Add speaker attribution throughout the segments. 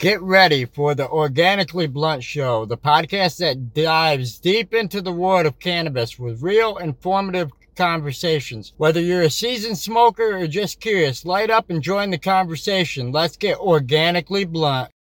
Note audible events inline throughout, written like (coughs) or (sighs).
Speaker 1: Get ready for the Organically Blunt Show, the podcast that dives deep into the world of cannabis with real, informative conversations. Whether you're a seasoned smoker or just curious, light up and join the conversation. Let's get organically blunt.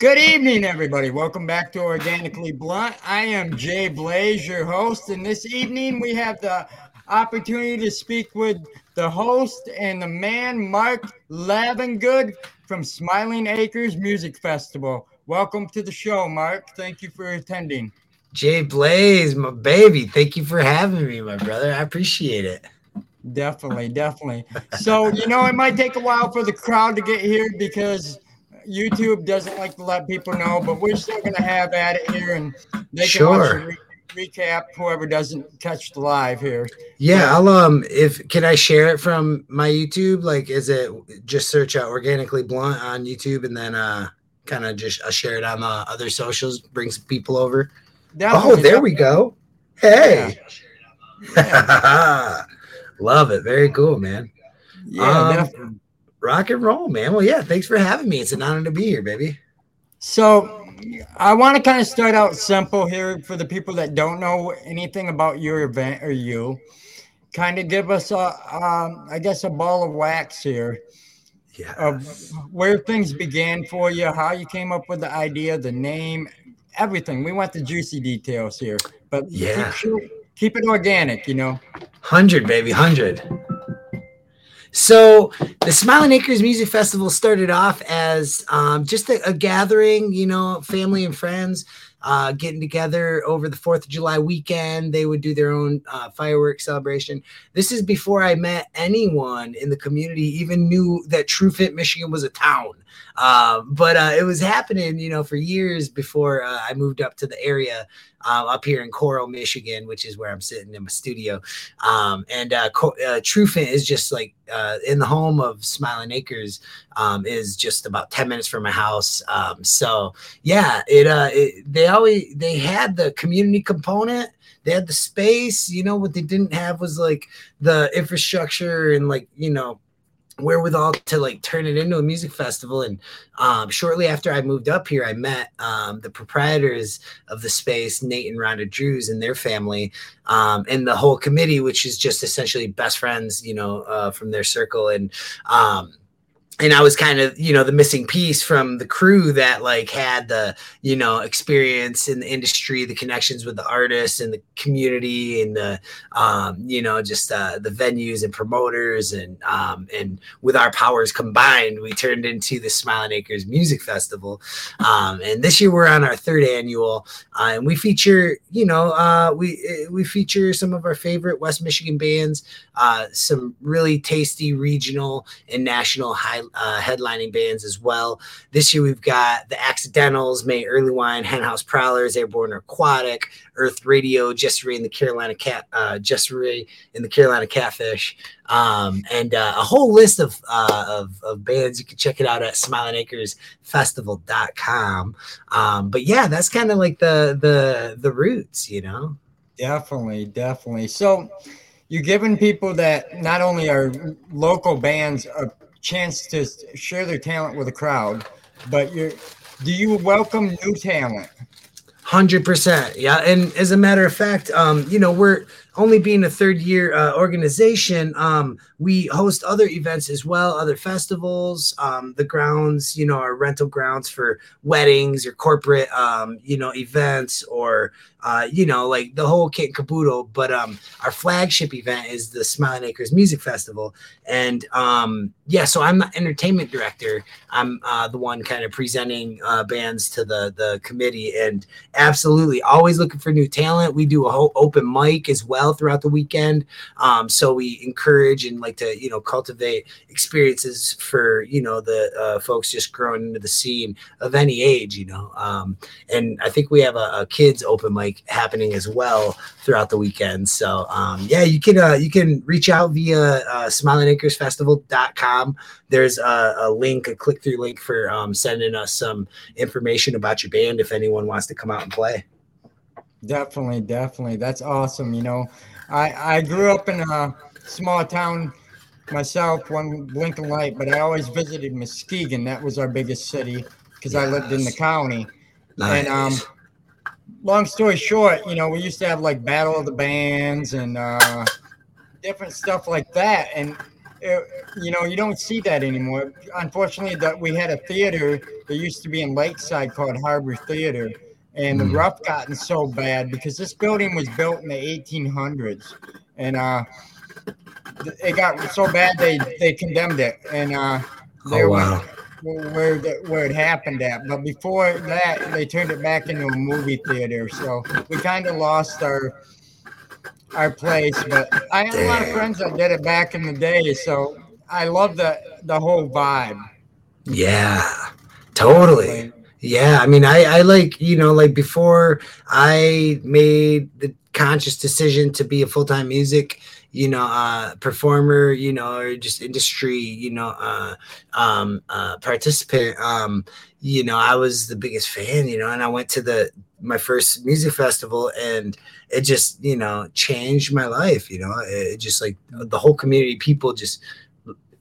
Speaker 1: Good evening, everybody. Welcome back to Organically Blunt. I am Jay Blaze, your host, and this evening we have the opportunity to speak with the host and the man, Mark Lavengood from Smiling Acres Music Festival. Welcome to the show, Mark. Thank you for attending.
Speaker 2: Jay Blaze, my baby. Thank you for having me, my brother. I appreciate it.
Speaker 1: Definitely, definitely. So, you know, it might take a while for the crowd to get here because YouTube doesn't like to let people know, but we're still going to have at it here and they can sure. watch recap whoever doesn't catch the live here.
Speaker 2: Yeah, I'll um if can I share it from my YouTube? Like is it just search out organically blunt on YouTube and then uh kind of just I'll share it on the other socials, bring some people over. Definitely, oh, there we go. Hey. Yeah. (laughs) Love it. Very cool, man. Yeah, um, rock and roll, man. Well, yeah, thanks for having me. It's an honor to be here, baby.
Speaker 1: So I want to kind of start out simple here for the people that don't know anything about your event or you. Kind of give us a, um, I guess, a ball of wax here yeah. of where things began for you, how you came up with the idea, the name, everything. We want the juicy details here, but yeah, keep, keep it organic, you know.
Speaker 2: Hundred, baby, hundred. So the Smiling Acres Music Festival started off as um, just a, a, gathering, you know, family and friends uh, getting together over the Fourth of July weekend. They would do their own uh, fireworks celebration. This is before I met anyone in the community, even knew that Trufant, Michigan was a town. Uh, but uh, it was happening, you know, for years before uh, I moved up to the area uh, up here in Coral, Michigan, which is where I'm sitting in my studio. Um, and uh, Co- uh, Trufant is just like uh, in the home of Smiling Acres, um, is just about 10 minutes from my house. Um, so yeah, it, uh, it, they always, they had the community component they had the space you know what they didn't have was like the infrastructure and like you know wherewithal to like turn it into a music festival. And um, shortly after I moved up here, I met um, the proprietors of the space, Nate and Rhonda Drews, and their family, um, and the whole committee, which is just essentially best friends, you know, uh, from their circle. And um, and I was kind of, you know, the missing piece from the crew that like had the, you know, experience in the industry, the connections with the artists and the community and the, um, you know, just uh, the venues and promoters and um, and with our powers combined, we turned into the Smiling Acres Music Festival. Um, and this year we're on our third annual, uh, and we feature, you know, uh, we eh, we feature some of our favorite West Michigan bands, uh, some really tasty regional and national high uh, headlining bands as well. This year we've got the Accidentals, May Erlewine, Henhouse Prowlers, Airborne Aquatic, Earth Radio, Jesse Ray and the Carolina Cat, uh, Jesse Ray and the Carolina Catfish, um, and uh, a whole list of, uh, of, of bands. You can check it out at SmilingAcresFestival.com. Um, but yeah, that's kind of like the the the roots, you know.
Speaker 1: Definitely, definitely. So you're giving people that not only are local bands a chance to share their talent with a crowd, but you're do you welcome new talent?
Speaker 2: Hundred percent, yeah. And as a matter of fact, um, you know, we're only being a third year uh, organization, um, we host other events as well, other festivals. Um, the grounds, you know, our rental grounds for weddings or corporate, um, you know, events or, uh, you know, like the whole kit and caboodle. But um, our flagship event is the Smiling Acres Music Festival. And um, yeah, so I'm the entertainment director. I'm uh, the one kind of presenting uh, bands to the, the committee and absolutely always looking for new talent. We do a whole open mic as well well throughout the weekend. Um, so we encourage and like to, you know, cultivate experiences for, you know, the uh, folks just growing into the scene of any age, you know. Um, and I think we have a, a, kids open mic happening as well throughout the weekend. So um, yeah, you can uh, you can reach out via uh, smilingacresfestival.com. There's a, a link, a click through link for um, sending us some information about your band if anyone wants to come out and play.
Speaker 1: Definitely, definitely. That's awesome. You know, I I grew up in a small town myself, one blinking light, but I always visited Muskegon. That was our biggest city because yes. I lived in the county. Nice. And um, long story short, you know, we used to have like Battle of the Bands and uh, different stuff like that. And it, you know, you don't see that anymore. Unfortunately, that we had a theater that used to be in Lakeside called Harbor Theater, and the mm. rough gotten so bad because this building was built in the 1800s, and uh, it got so bad they they condemned it, and uh,
Speaker 2: there oh, wow.
Speaker 1: where where it happened at. But before that, they turned it back into a movie theater, so we kind of lost our our place. But I have Damn. a lot of friends that did it back in the day, so I love the the whole vibe.
Speaker 2: Yeah, totally. Yeah, I mean, I I like you know like before I made the conscious decision to be a full time music you know, uh, performer, you know, or just industry, you know, uh, um, uh, participant, um, you know, I was the biggest fan, you know, and I went to the my first music festival and it just you know changed my life you know it just like the whole community people just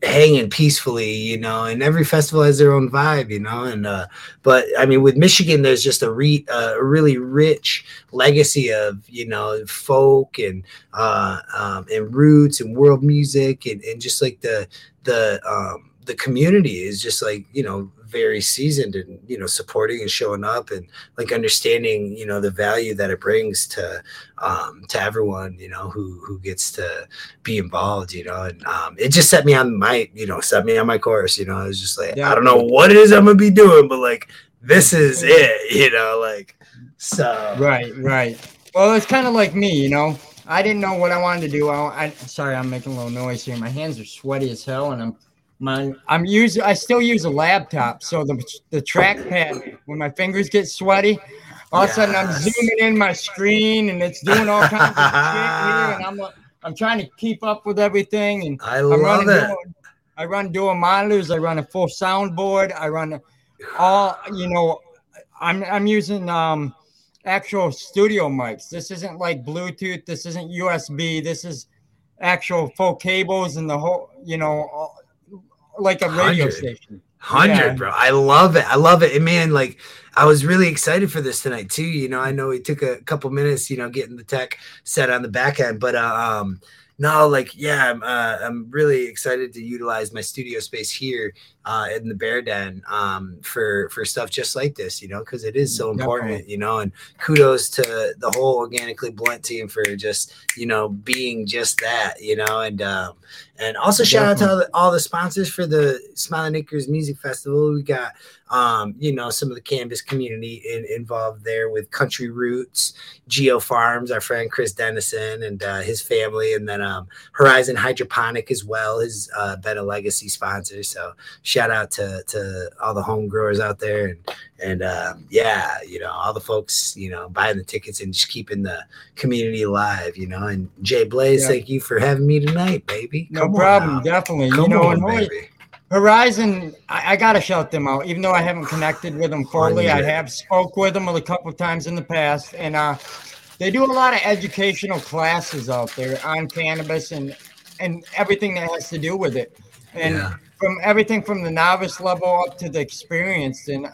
Speaker 2: hanging peacefully you know and every festival has their own vibe you know and uh but i mean with michigan there's just a re uh, a really rich legacy of you know folk and uh um and roots and world music and, and just like the the um the community is just like you know very seasoned and you know supporting and showing up and like understanding you know the value that it brings to um to everyone you know who who gets to be involved you know and um it just set me on my you know set me on my course you know I was just like yeah. I don't know what it is I'm gonna be doing but like this is it (laughs) you know like so
Speaker 1: right right well it's kind of like me you know I didn't know what I wanted to do. I, I sorry, I'm making a little noise here. My hands are sweaty as hell, and I'm my I'm using I still use a laptop, so the the trackpad when my fingers get sweaty, all yes. of a sudden I'm zooming in my screen and it's doing all kinds of shit here, (laughs) and I'm I'm trying to keep up with everything. And
Speaker 2: I love running it.
Speaker 1: I run dual monitors. I run a full soundboard. I run all you know. I'm I'm using um actual studio mics. This isn't like Bluetooth. This isn't USB. This is actual full cables and the whole you know like a radio 100. station.
Speaker 2: Hundred, yeah. bro. I love it. I love it. And man, like I was really excited for this tonight too. You know, I know it took a couple minutes, you know, getting the tech set on the back end, but uh, um, no, like yeah, I'm uh, I'm really excited to utilize my studio space here uh, in the Bear Den um, for for stuff just like this, you know, because it is so important, Definitely. you know. And kudos to the whole organically blunt team for just you know being just that, you know, and um, and also shout Definitely. out to all the, all the sponsors for the Smiling Acres Music Festival. We got um, you know, some of the cannabis community in, involved there with Country Roots, Geo Farms, our friend Chris Dennison and uh, his family, and then um, Horizon Hydroponic as well has uh, been a legacy sponsor. So shout out to to all the home growers out there, and and um, yeah, you know, all the folks, you know, buying the tickets and just keeping the community alive, you know. And Jay Blaze, yeah. thank you for having me tonight, baby.
Speaker 1: No Come problem, definitely. Come you know, on, baby. Horizon, I, I got to shout them out. Even though I haven't connected with them fully, I have spoke with them a couple of times in the past, and uh, they do a lot of educational classes out there on cannabis and and everything that has to do with it, and yeah. From everything from the novice level up to the experienced. And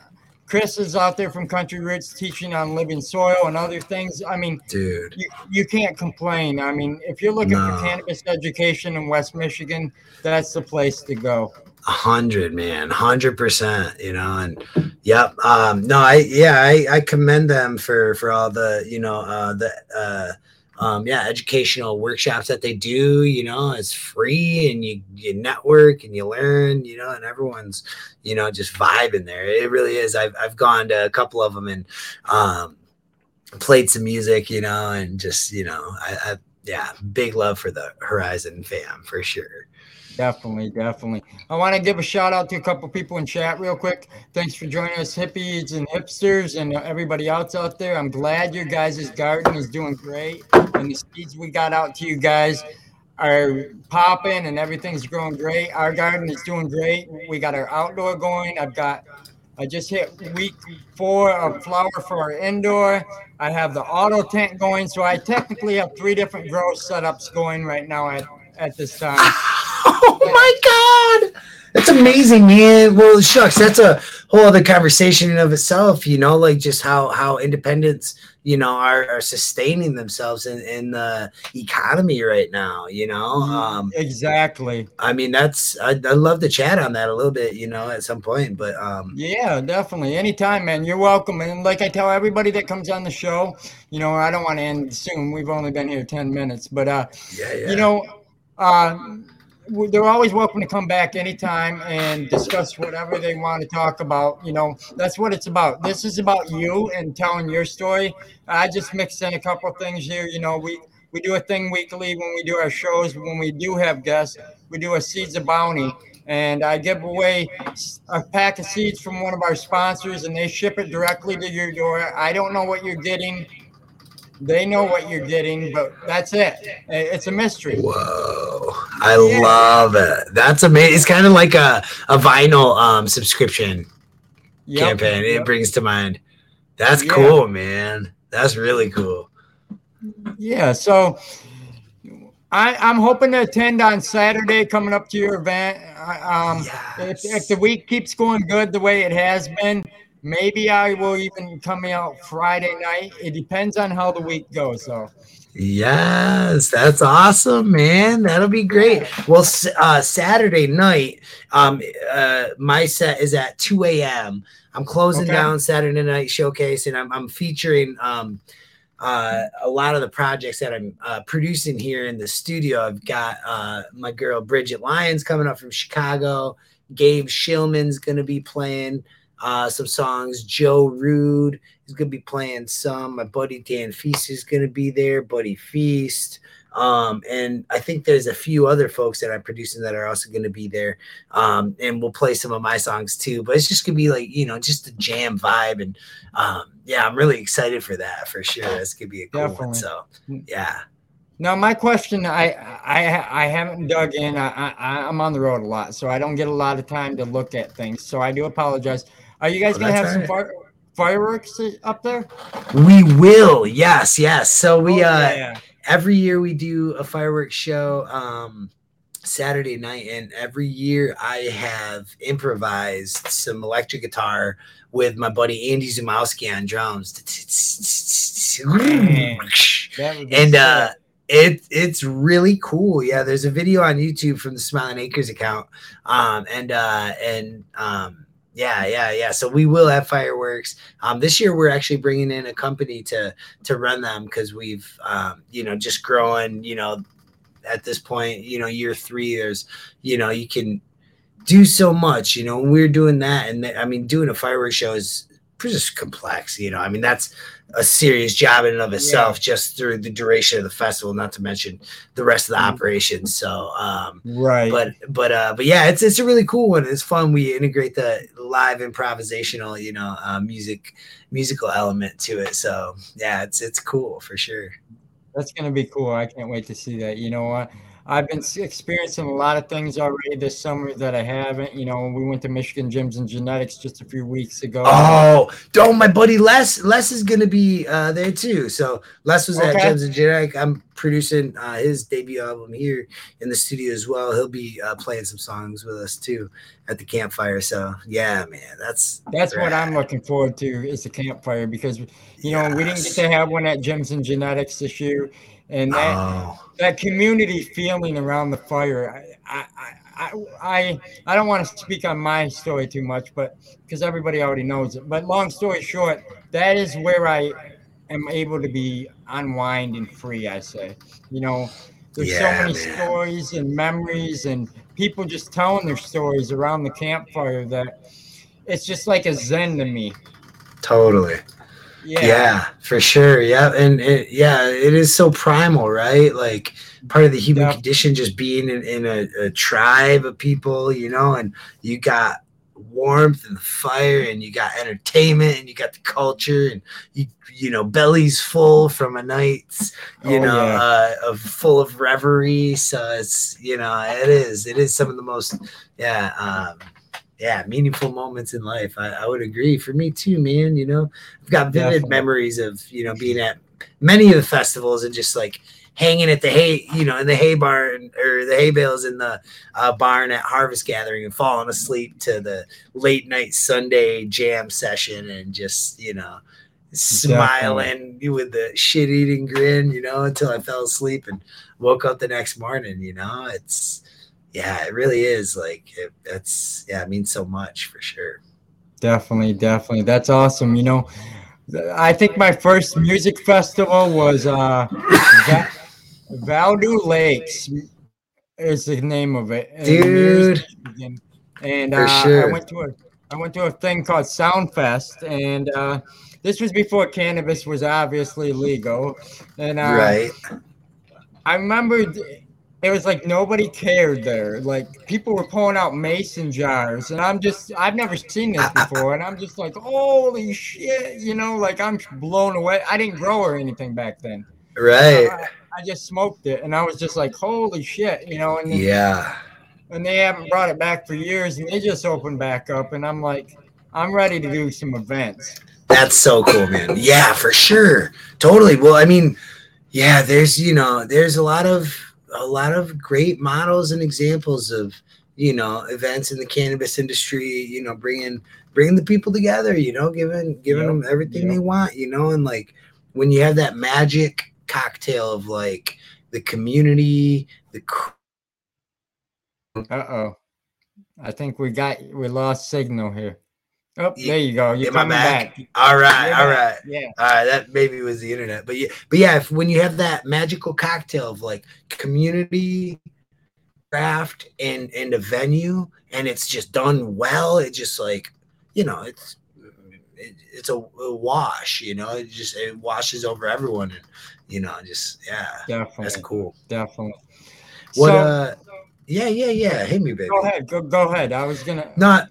Speaker 1: Chris is out there from Country Roots teaching on living soil and other things. I mean,
Speaker 2: dude,
Speaker 1: you, you can't complain. I mean, if you're looking no. for cannabis education in West Michigan, that's the place to go.
Speaker 2: A hundred, man, hundred percent. You know, and yep. Um, no, I yeah, I, I commend them for for all the you know uh, the uh, um, yeah educational workshops that they do. You know, it's free and you you network and you learn. You know, and everyone's you know just vibing there. It really is. I've I've gone to a couple of them and um, played some music. You know, and just you know, I, I yeah, big love for the Horizon fam for sure.
Speaker 1: Definitely, definitely. I want to give a shout out to a couple people in chat real quick. Thanks for joining us, hippies and hipsters, and everybody else out there. I'm glad your guys' garden is doing great, and the seeds we got out to you guys are popping, and everything's growing great. Our garden is doing great. We got our outdoor going. I've got. I just hit week four of flower for our indoor. I have the auto tent going, so I technically have three different grow setups going right now at, at this time. (laughs)
Speaker 2: oh my god. That's amazing, man. Well, shucks, that's a whole other conversation in of itself, you know, like just how how independents, you know, are, are sustaining themselves in, in the economy right now, you know.
Speaker 1: Mm-hmm.
Speaker 2: Um
Speaker 1: exactly.
Speaker 2: I mean, that's I'd, I'd love to chat on that a little bit, you know, at some point. But um
Speaker 1: Yeah, definitely. Anytime, man. You're welcome. And like I tell everybody that comes on the show, you know, I don't want to end soon. We've only been here 10 minutes, but uh
Speaker 2: yeah, yeah.
Speaker 1: you know, uh they're always welcome to come back anytime and discuss whatever they want to talk about. You know, that's what it's about. This is about you and telling your story. I just mixed in a couple things here. You know, we we do a thing weekly when we do our shows. When we do have guests, we do a seeds of bounty, and I give away a pack of seeds from one of our sponsors, and they ship it directly to your door. I don't know what you're getting. They know what you're getting, but that's it. It's a mystery.
Speaker 2: Whoa, I
Speaker 1: Yeah.
Speaker 2: love it. That's amazing. It's kind of like a, a vinyl um subscription
Speaker 1: Yep.
Speaker 2: campaign. It
Speaker 1: Yep.
Speaker 2: brings to mind. That's
Speaker 1: Yeah.
Speaker 2: cool, man. That's really cool.
Speaker 1: Yeah, so I, I'm hoping to attend on Saturday coming up to your event. Um, if, if the week keeps going good the way it has been, maybe I will even come out Friday night. It depends on how the week goes, though.
Speaker 2: Yes, that's awesome, man. That'll be great. Well, uh, Saturday night, um, uh, my set is at 2 a.m. I'm closing
Speaker 1: Okay.
Speaker 2: down Saturday night showcase, and I'm, I'm featuring um, uh, a lot of the projects that I'm uh, producing here in the studio. I've got uh, my girl Bridget Lyons coming up from Chicago. Gabe Shillman's going to be playing uh, some songs. Joe Rude is going to be playing some. My buddy Dan Feast is going to be there. Buddy Feast. Um, and I think there's a few other folks that I'm producing that are also going to be there. Um, and we'll play some of my songs too. But it's just going to be like, you know, just a jam vibe. And um, yeah, I'm really excited for that for sure. That's going to be a cool one. So yeah.
Speaker 1: Now, my question, I I I haven't dug in. I, I I'm on the road a lot, so I don't get a lot of time to look at things. So I do apologize. Are you guys
Speaker 2: Oh,
Speaker 1: gonna have some fire, fireworks up there?
Speaker 2: We will. Yes. Yes. So we,
Speaker 1: Oh,
Speaker 2: uh,
Speaker 1: yeah.
Speaker 2: every year we do a fireworks show um Saturday night and every year I have improvised some electric guitar with my buddy Andy Zumowski on drums.
Speaker 1: Man, That would be
Speaker 2: And uh it it's really cool. Yeah, there's a video on YouTube from the Smiling Acres account. Um and uh and um yeah, yeah, yeah. So we will have fireworks. Um, this year we're actually bringing in a company to to run them because we've um, you know just growing. You know, at this point, you know, year three, there's you know you can do so much. You know, when we're doing that, and th- I mean, doing a fireworks show is just complex. You know, I mean, that's a serious job in and of itself, just through the duration of the festival. Not to mention the rest of the
Speaker 1: Mhm.
Speaker 2: operations. So. um
Speaker 1: right.
Speaker 2: but but uh but yeah it's it's a really cool one it's fun we integrate the live improvisational you know uh, music musical element to it so yeah it's it's cool for sure
Speaker 1: That's gonna be cool. I can't wait to see that. You know what? I've been experiencing a lot of things already this summer that I haven't. You know, we went to Michigan Gems and Genetics just a few weeks ago.
Speaker 2: oh don't my buddy les les is gonna be uh there too so les was at
Speaker 1: Okay.
Speaker 2: gems and Genetics. i'm producing uh his debut album here in the studio as well he'll be uh playing some songs with us too at the campfire so yeah man that's
Speaker 1: That's what I'm looking forward to is the campfire because you know we didn't get to have one at Gems and Genetics this year, and that
Speaker 2: oh
Speaker 1: that community feeling around the fire. I I I I, don't want to speak on my story too much, but because everybody already knows it. But long story short, that is where I am able to be unwind and free. I say, you know, there's so many
Speaker 2: man.
Speaker 1: stories and memories and people just telling their stories around the campfire that it's just like a zen to me.
Speaker 2: totally
Speaker 1: Yeah.
Speaker 2: Yeah. for sure. Yeah, and it, yeah, it is so primal, right? Like part of the human
Speaker 1: Yeah.
Speaker 2: condition, just being in, in a, a tribe of people, you know, and you got warmth and fire, and you got entertainment, and you got the culture, and you you know bellies full from a night's you
Speaker 1: Oh,
Speaker 2: know
Speaker 1: yeah.
Speaker 2: uh, of full of reverie. So it's you know it is it is some of the most yeah. um yeah, meaningful moments in life. I, I would agree. For me too, man. You know, I've got vivid
Speaker 1: Definitely.
Speaker 2: memories of you know being at many of the festivals and just like hanging at the hay, you know, in the hay barn or the hay bales in the uh, barn at harvest gathering and falling asleep to the late night Sunday jam session and just, you know, smiling Definitely. with the shit eating grin, you know, until I fell asleep and woke up the next morning, you know, it's, yeah, it really is like, it, that's, yeah, it means so much for sure.
Speaker 1: Definitely, definitely. That's awesome. You know, I think my first music festival was uh, Val Du Lakes is the name of it,
Speaker 2: dude.
Speaker 1: And uh, sure. I went to a I went to a thing called Soundfest, and uh, this was before cannabis was obviously legal. And uh,
Speaker 2: right,
Speaker 1: I remember it was like nobody cared there. Like people were pulling out mason jars, and I'm just I've never seen this before, and I'm just like, holy shit, you know, like I'm blown away. I didn't grow or anything back then.
Speaker 2: Right.
Speaker 1: I just smoked it, and I was just like, "Holy shit!" You know. And
Speaker 2: then, yeah.
Speaker 1: And they haven't brought it back for years, and they just opened back up, and I'm like, I'm ready to do some events.
Speaker 2: That's so cool, man. Yeah, for sure, totally. Well, I mean, yeah, there's you know, there's a lot of a lot of great models and examples of you know events in the cannabis industry. You know, bringing bringing the people together. You know, giving giving yep. them everything yep. they want. You know, and like when you have that magic cocktail of like the community, the.
Speaker 1: Uh oh, I think we got we lost signal here. Oh, there you go. You're coming back? back.
Speaker 2: All right, You're all right. Yeah. All right. That maybe was the internet, but yeah, but yeah. If, when you have that magical cocktail of like community, craft, and and a venue, and it's just done well, it just like you know, it's it, it's a, a, wash. You know, it just it washes over everyone, and you know, just yeah,
Speaker 1: definitely,
Speaker 2: that's cool.
Speaker 1: Definitely.
Speaker 2: What? So, uh, yeah, yeah, yeah. Hit me, baby.
Speaker 1: Go ahead. Go, go ahead. I was gonna.
Speaker 2: Not.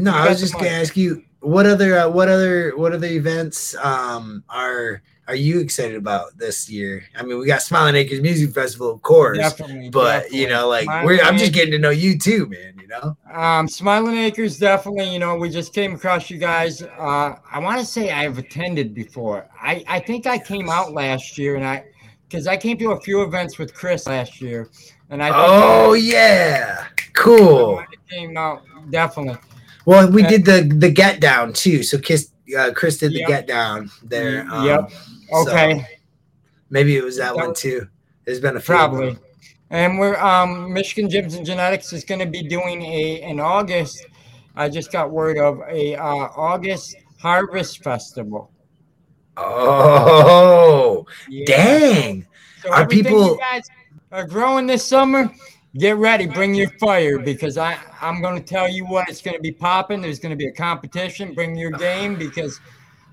Speaker 2: No, I was just gonna ask you what other uh, what other what other events um are are you excited about this year? I mean, we got Smiling Acres Music Festival, of course, definitely, but definitely. you know, like we're, I'm just getting to know you too, man. You know,
Speaker 1: um, Smiling Acres, definitely. You know, we just came across you guys. Uh, I want to say I've attended before. I I think I came out last year, and I because I came to a few events with Chris last year, and I.
Speaker 2: Oh I, yeah, cool.
Speaker 1: I came out definitely.
Speaker 2: Well, we did the the get down too. So Chris, uh, Chris did the yep. get down there.
Speaker 1: Um, yep. Okay. So
Speaker 2: maybe it was that, that one too. There's been a.
Speaker 1: Probably. And we're um Michigan Gems and Genetics is going to be doing a in August. I just got word of a uh, August Harvest Festival.
Speaker 2: Oh, yeah. dang! So are people
Speaker 1: are growing this summer? Get ready, bring your fire because I I'm going to tell you what it's going to be popping. There's going to be a competition. Bring your game because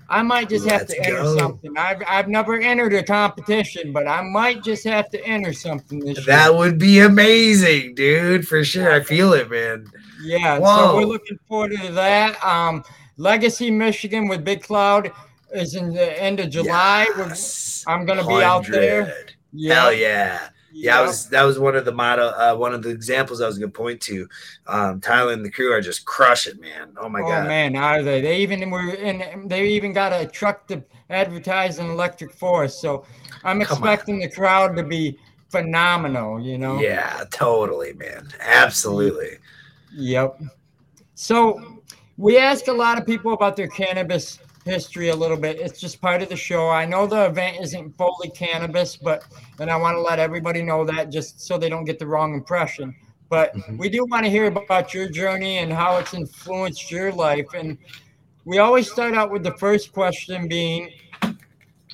Speaker 1: I might just Let's have to enter go. something. I've I've never entered a competition, but I might just have to enter something this
Speaker 2: that year. That would be amazing, dude, for sure. I feel it, man.
Speaker 1: Yeah, Whoa. so we're looking forward to that. Um, Legacy Michigan with Big Cloud is in the end of July. Yes. I'm gonna be out there.
Speaker 2: Yeah. Hell yeah yeah, was that was one of the model, uh, one of the examples I was gonna point to. Um, Tyler and the crew are just crushing, man. Oh my oh, god,
Speaker 1: man, are they? They even were in. They even got a truck to advertise an electric forest. So I'm Come expecting on. the crowd to be phenomenal. You know?
Speaker 2: Yeah, totally, man. Absolutely.
Speaker 1: Yep. So we ask a lot of people about their cannabis history a little bit. It's just part of the show. I know the event isn't fully cannabis, but and I want to let everybody know that just so they don't get the wrong impression. But mm-hmm. we do want to hear about your journey and how it's influenced your life. And we always start out with the first question being,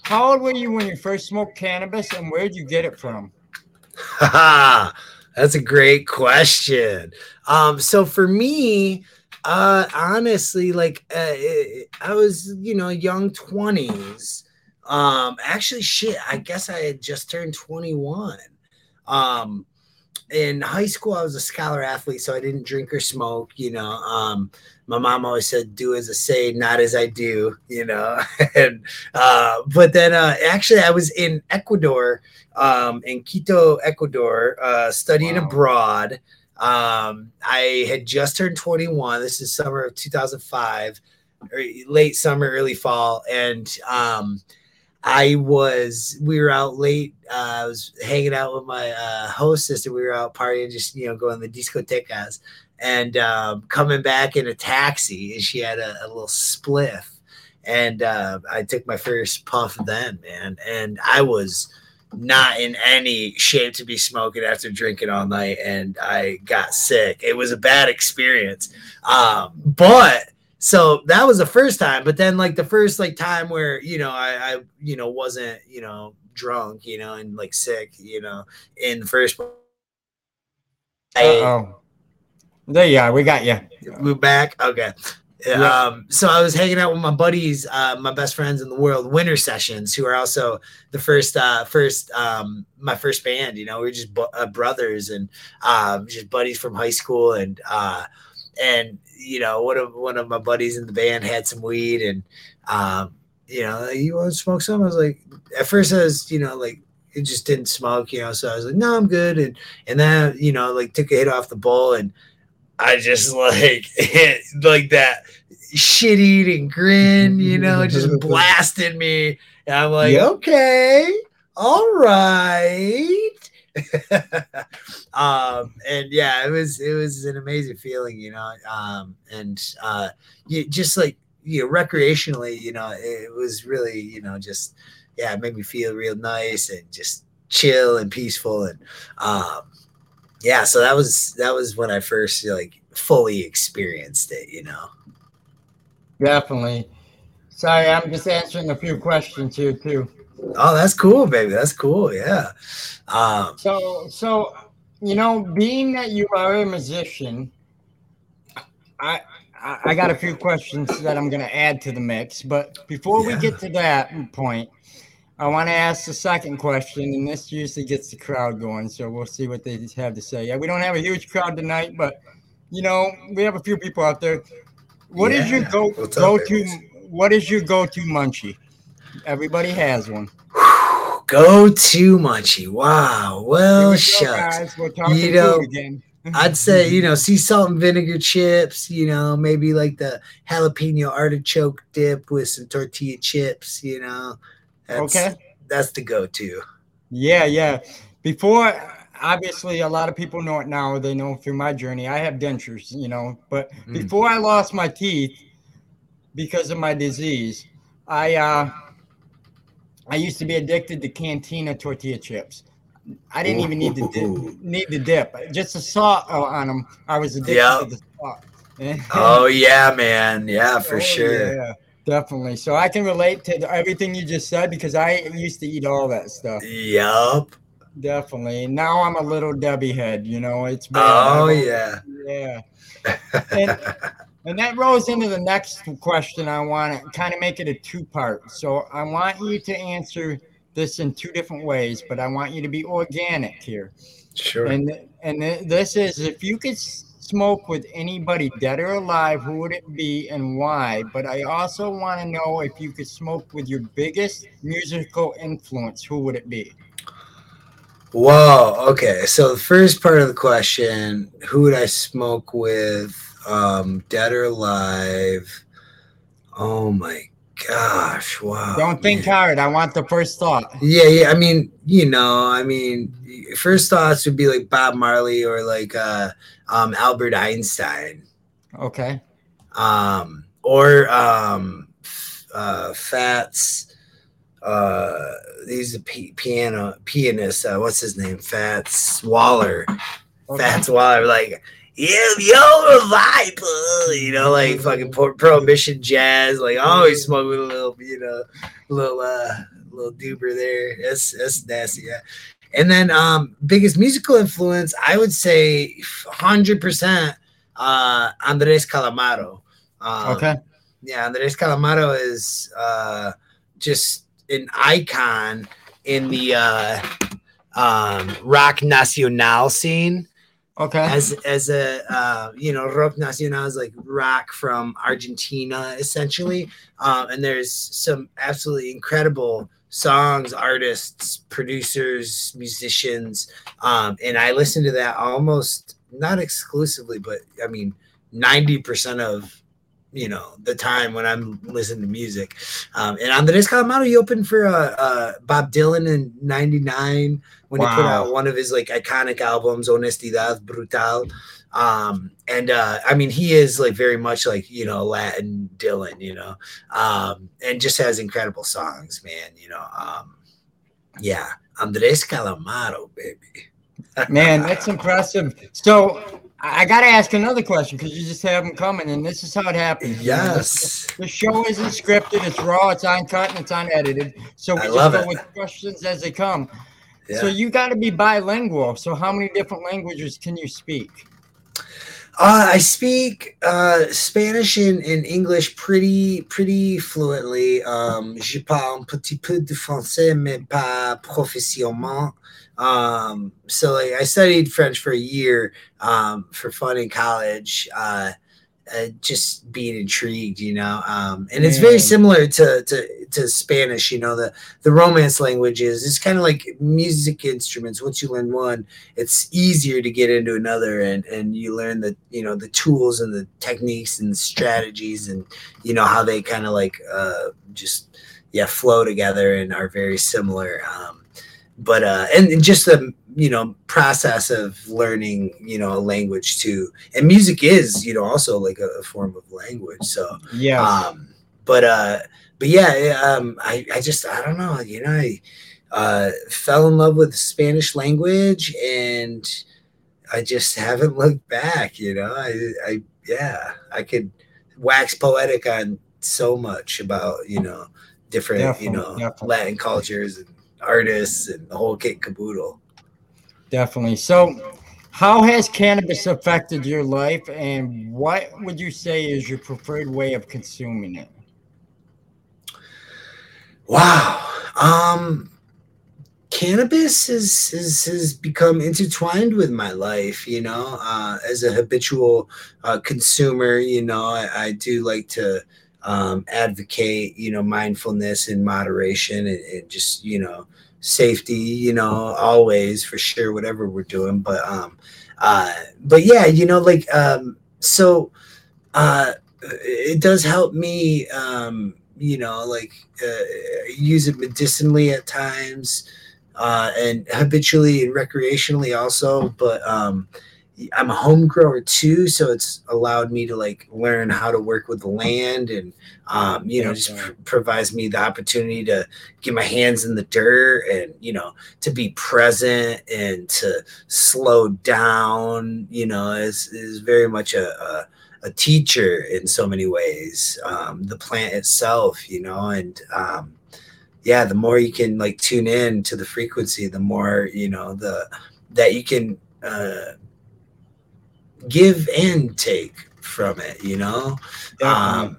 Speaker 1: how old were you when you first smoked cannabis and where did you get it from? (laughs)
Speaker 2: That's a great question. Um, so for me, uh, honestly, like uh, I was, you know, young twenties. Um, actually, shit, I guess I had just turned twenty one. Um, in high school, I was a scholar athlete, so I didn't drink or smoke. You know, um, my mom always said, "Do as I say, not as I do." You know, (laughs) and uh, but then uh, actually, I was in Ecuador, um, in Quito, Ecuador, uh, studying wow. abroad. Um, I had just turned 21. This is summer of 2005, late summer, early fall, and um, I was we were out late. Uh, I was hanging out with my uh, hostess, and we were out partying, just you know, going to the discotecas, and um, coming back in a taxi, and she had a, a little spliff, and uh, I took my first puff then, man, and I was not in any shape to be smoking after drinking all night and I got sick. It was a bad experience. Um, but so that was the first time, but then like the first like time where, you know, I, I you know, wasn't, you know, drunk, you know, and like sick, you know, in the first
Speaker 1: oh. There you are. We got you.
Speaker 2: We're back. Okay. Um, so I was hanging out with my buddies, uh, my best friends in the world, Winter Sessions, who are also the first, uh, first, um, my first band. You know, we are just bu- uh, brothers and um, just buddies from high school, and uh, and you know, one of one of my buddies in the band had some weed, and um, you know, you want to smoke some? I was like, at first I was, you know, like it just didn't smoke, you know. So I was like, no, I'm good, and and then you know, like took a hit off the bowl and I just like (laughs) like that shit eating grin, you (laughs) know, just blasted me. And I'm like, okay, all right. (laughs) um and yeah it was it was an amazing feeling you know um and uh you just like you know recreationally you know it was really you know just yeah it made me feel real nice and just chill and peaceful and um yeah, so that was that was when I first like fully experienced it, you know.
Speaker 1: Definitely. Sorry, I'm just answering a few questions here too.
Speaker 2: Oh, that's cool, baby. That's cool. Yeah.
Speaker 1: Um, so, so you know, being that you are a musician, I I got a few questions that I'm going to add to the mix. But before yeah. we get to that point, I want to ask the second question, and this usually gets the crowd going. So we'll see what they have to say. Yeah, we don't have a huge crowd tonight, but you know we have a few people out there. What yeah. is your go go to? What is your go to munchie? Everybody has one.
Speaker 2: go to munchie. Wow. Well, shucks. you know, (laughs) I'd say you know sea salt and vinegar chips. You know, maybe like the jalapeno artichoke dip with some tortilla chips. You know that's, okay. That's the go to.
Speaker 1: Yeah, yeah. Before, obviously, a lot of people know it now. They know through my journey. I have dentures, you know, but mm. before I lost my teeth because of my disease, I, uh, I used to be addicted to Cantina tortilla chips. I didn't even need the dip, need the dip. Just the salt on them. I was addicted yep. to the salt. (laughs)
Speaker 2: oh yeah, man. Yeah, for oh, sure.
Speaker 1: Yeah. Definitely. So I can relate to everything you just said because I used to eat all that stuff.
Speaker 2: Yup.
Speaker 1: Definitely. Now I'm a little Debbie head, you know, it's
Speaker 2: bad. Oh yeah.
Speaker 1: Yeah. and, (laughs) and that rolls into the next question. I want to kind of make it a two part. So I want you to answer this in two different ways, but I want you to be organic here.
Speaker 2: Sure.
Speaker 1: And and this is if you could smoke with anybody dead or alive, who would it be and why? But I also want to know if you could smoke with your biggest musical influence, who would it be?
Speaker 2: Whoa. Okay. So the first part of the question, who would I smoke with, um, dead or alive? Oh my gosh. Wow.
Speaker 1: Don't think man. hard. I want the first thought.
Speaker 2: Yeah. Yeah. I mean, you know, I mean, first thoughts would be like Bob Marley or like, uh, um, Albert Einstein.
Speaker 1: Okay.
Speaker 2: Um, or um, uh, Fats. Uh, he's a p- piano pianist. Uh, what's his name? Fats Waller. Okay. Fats Waller. Like, yeah, yo, revival. You know, like fucking pro- prohibition jazz. Like, always smoke with a little, you know, little uh, little duber there. That's that's nasty. Yeah. And then um, biggest musical influence, I would say 100% uh, Andres Calamaro.
Speaker 1: Um, okay.
Speaker 2: Yeah, Andres Calamaro is uh, just an icon in the uh, um, rock nacional scene.
Speaker 1: Okay.
Speaker 2: As as a uh, you know, rock nacional is like rock from Argentina essentially, um, and there's some absolutely incredible songs, artists, producers, musicians. Um, and I listen to that almost not exclusively, but I mean, 90% of you know the time when I'm listening to music. Um, and Andres Calamaro, he opened for uh, uh, Bob Dylan in '99 when wow. he put out one of his like iconic albums, Honestidad Brutal. Um, and uh, I mean, he is like very much like you know Latin Dylan, you know, um, and just has incredible songs, man. You know, um, yeah, Andres Calamaro, baby. (laughs)
Speaker 1: man, that's impressive. So I got to ask another question because you just have them coming, and this is how it happens.
Speaker 2: Yes.
Speaker 1: The show isn't scripted; it's raw, it's uncut, and it's unedited. So we I just go it. with questions as they come. Yeah. So you got to be bilingual. So how many different languages can you speak?
Speaker 2: Uh, I speak uh, Spanish and, and, English pretty pretty fluently. Um, je parle un petit peu de français, mais pas professionnellement. Um, so like I studied French for a year um, for fun in college. Uh, uh, just being intrigued, you know. Um, and it's very similar to, to to Spanish, you know. The the Romance languages it's kind of like music instruments. Once you learn one, it's easier to get into another, and and you learn the you know the tools and the techniques and the strategies, and you know how they kind of like uh, just yeah flow together and are very similar. Um, but uh, and, and just the you know process of learning you know a language too. And music is you know also like a, a form of language so
Speaker 1: yeah.
Speaker 2: um but uh but yeah um i i just i don't know you know i uh fell in love with the spanish language and i just haven't looked back you know? I i yeah i could wax poetic on so much about you know different definitely, you know definitely. latin cultures and artists and the whole kit caboodle
Speaker 1: Definitely. So, how has cannabis affected your life, and what would you say is your preferred way of consuming it?
Speaker 2: Wow. Um, cannabis is, is has become intertwined with my life. You know, uh, as a habitual uh, consumer, you know, I, I do like to um, advocate, you know, mindfulness and moderation, and, and just you know safety, you know, always for sure, whatever we're doing. But um uh but yeah, you know, like um so uh it does help me um, you know, like uh, use it medicinally at times, uh and habitually and recreationally also, but um I'm a home grower too, so it's allowed me to like learn how to work with the land, and um, you know, just pr- provides me the opportunity to get my hands in the dirt, and you know, to be present and to slow down. You know, is is very much a, a, a teacher in so many ways. Um, the plant itself, you know, and um, yeah, the more you can like tune in to the frequency, the more you know the that you can. Uh, give and take from it, you know. Um,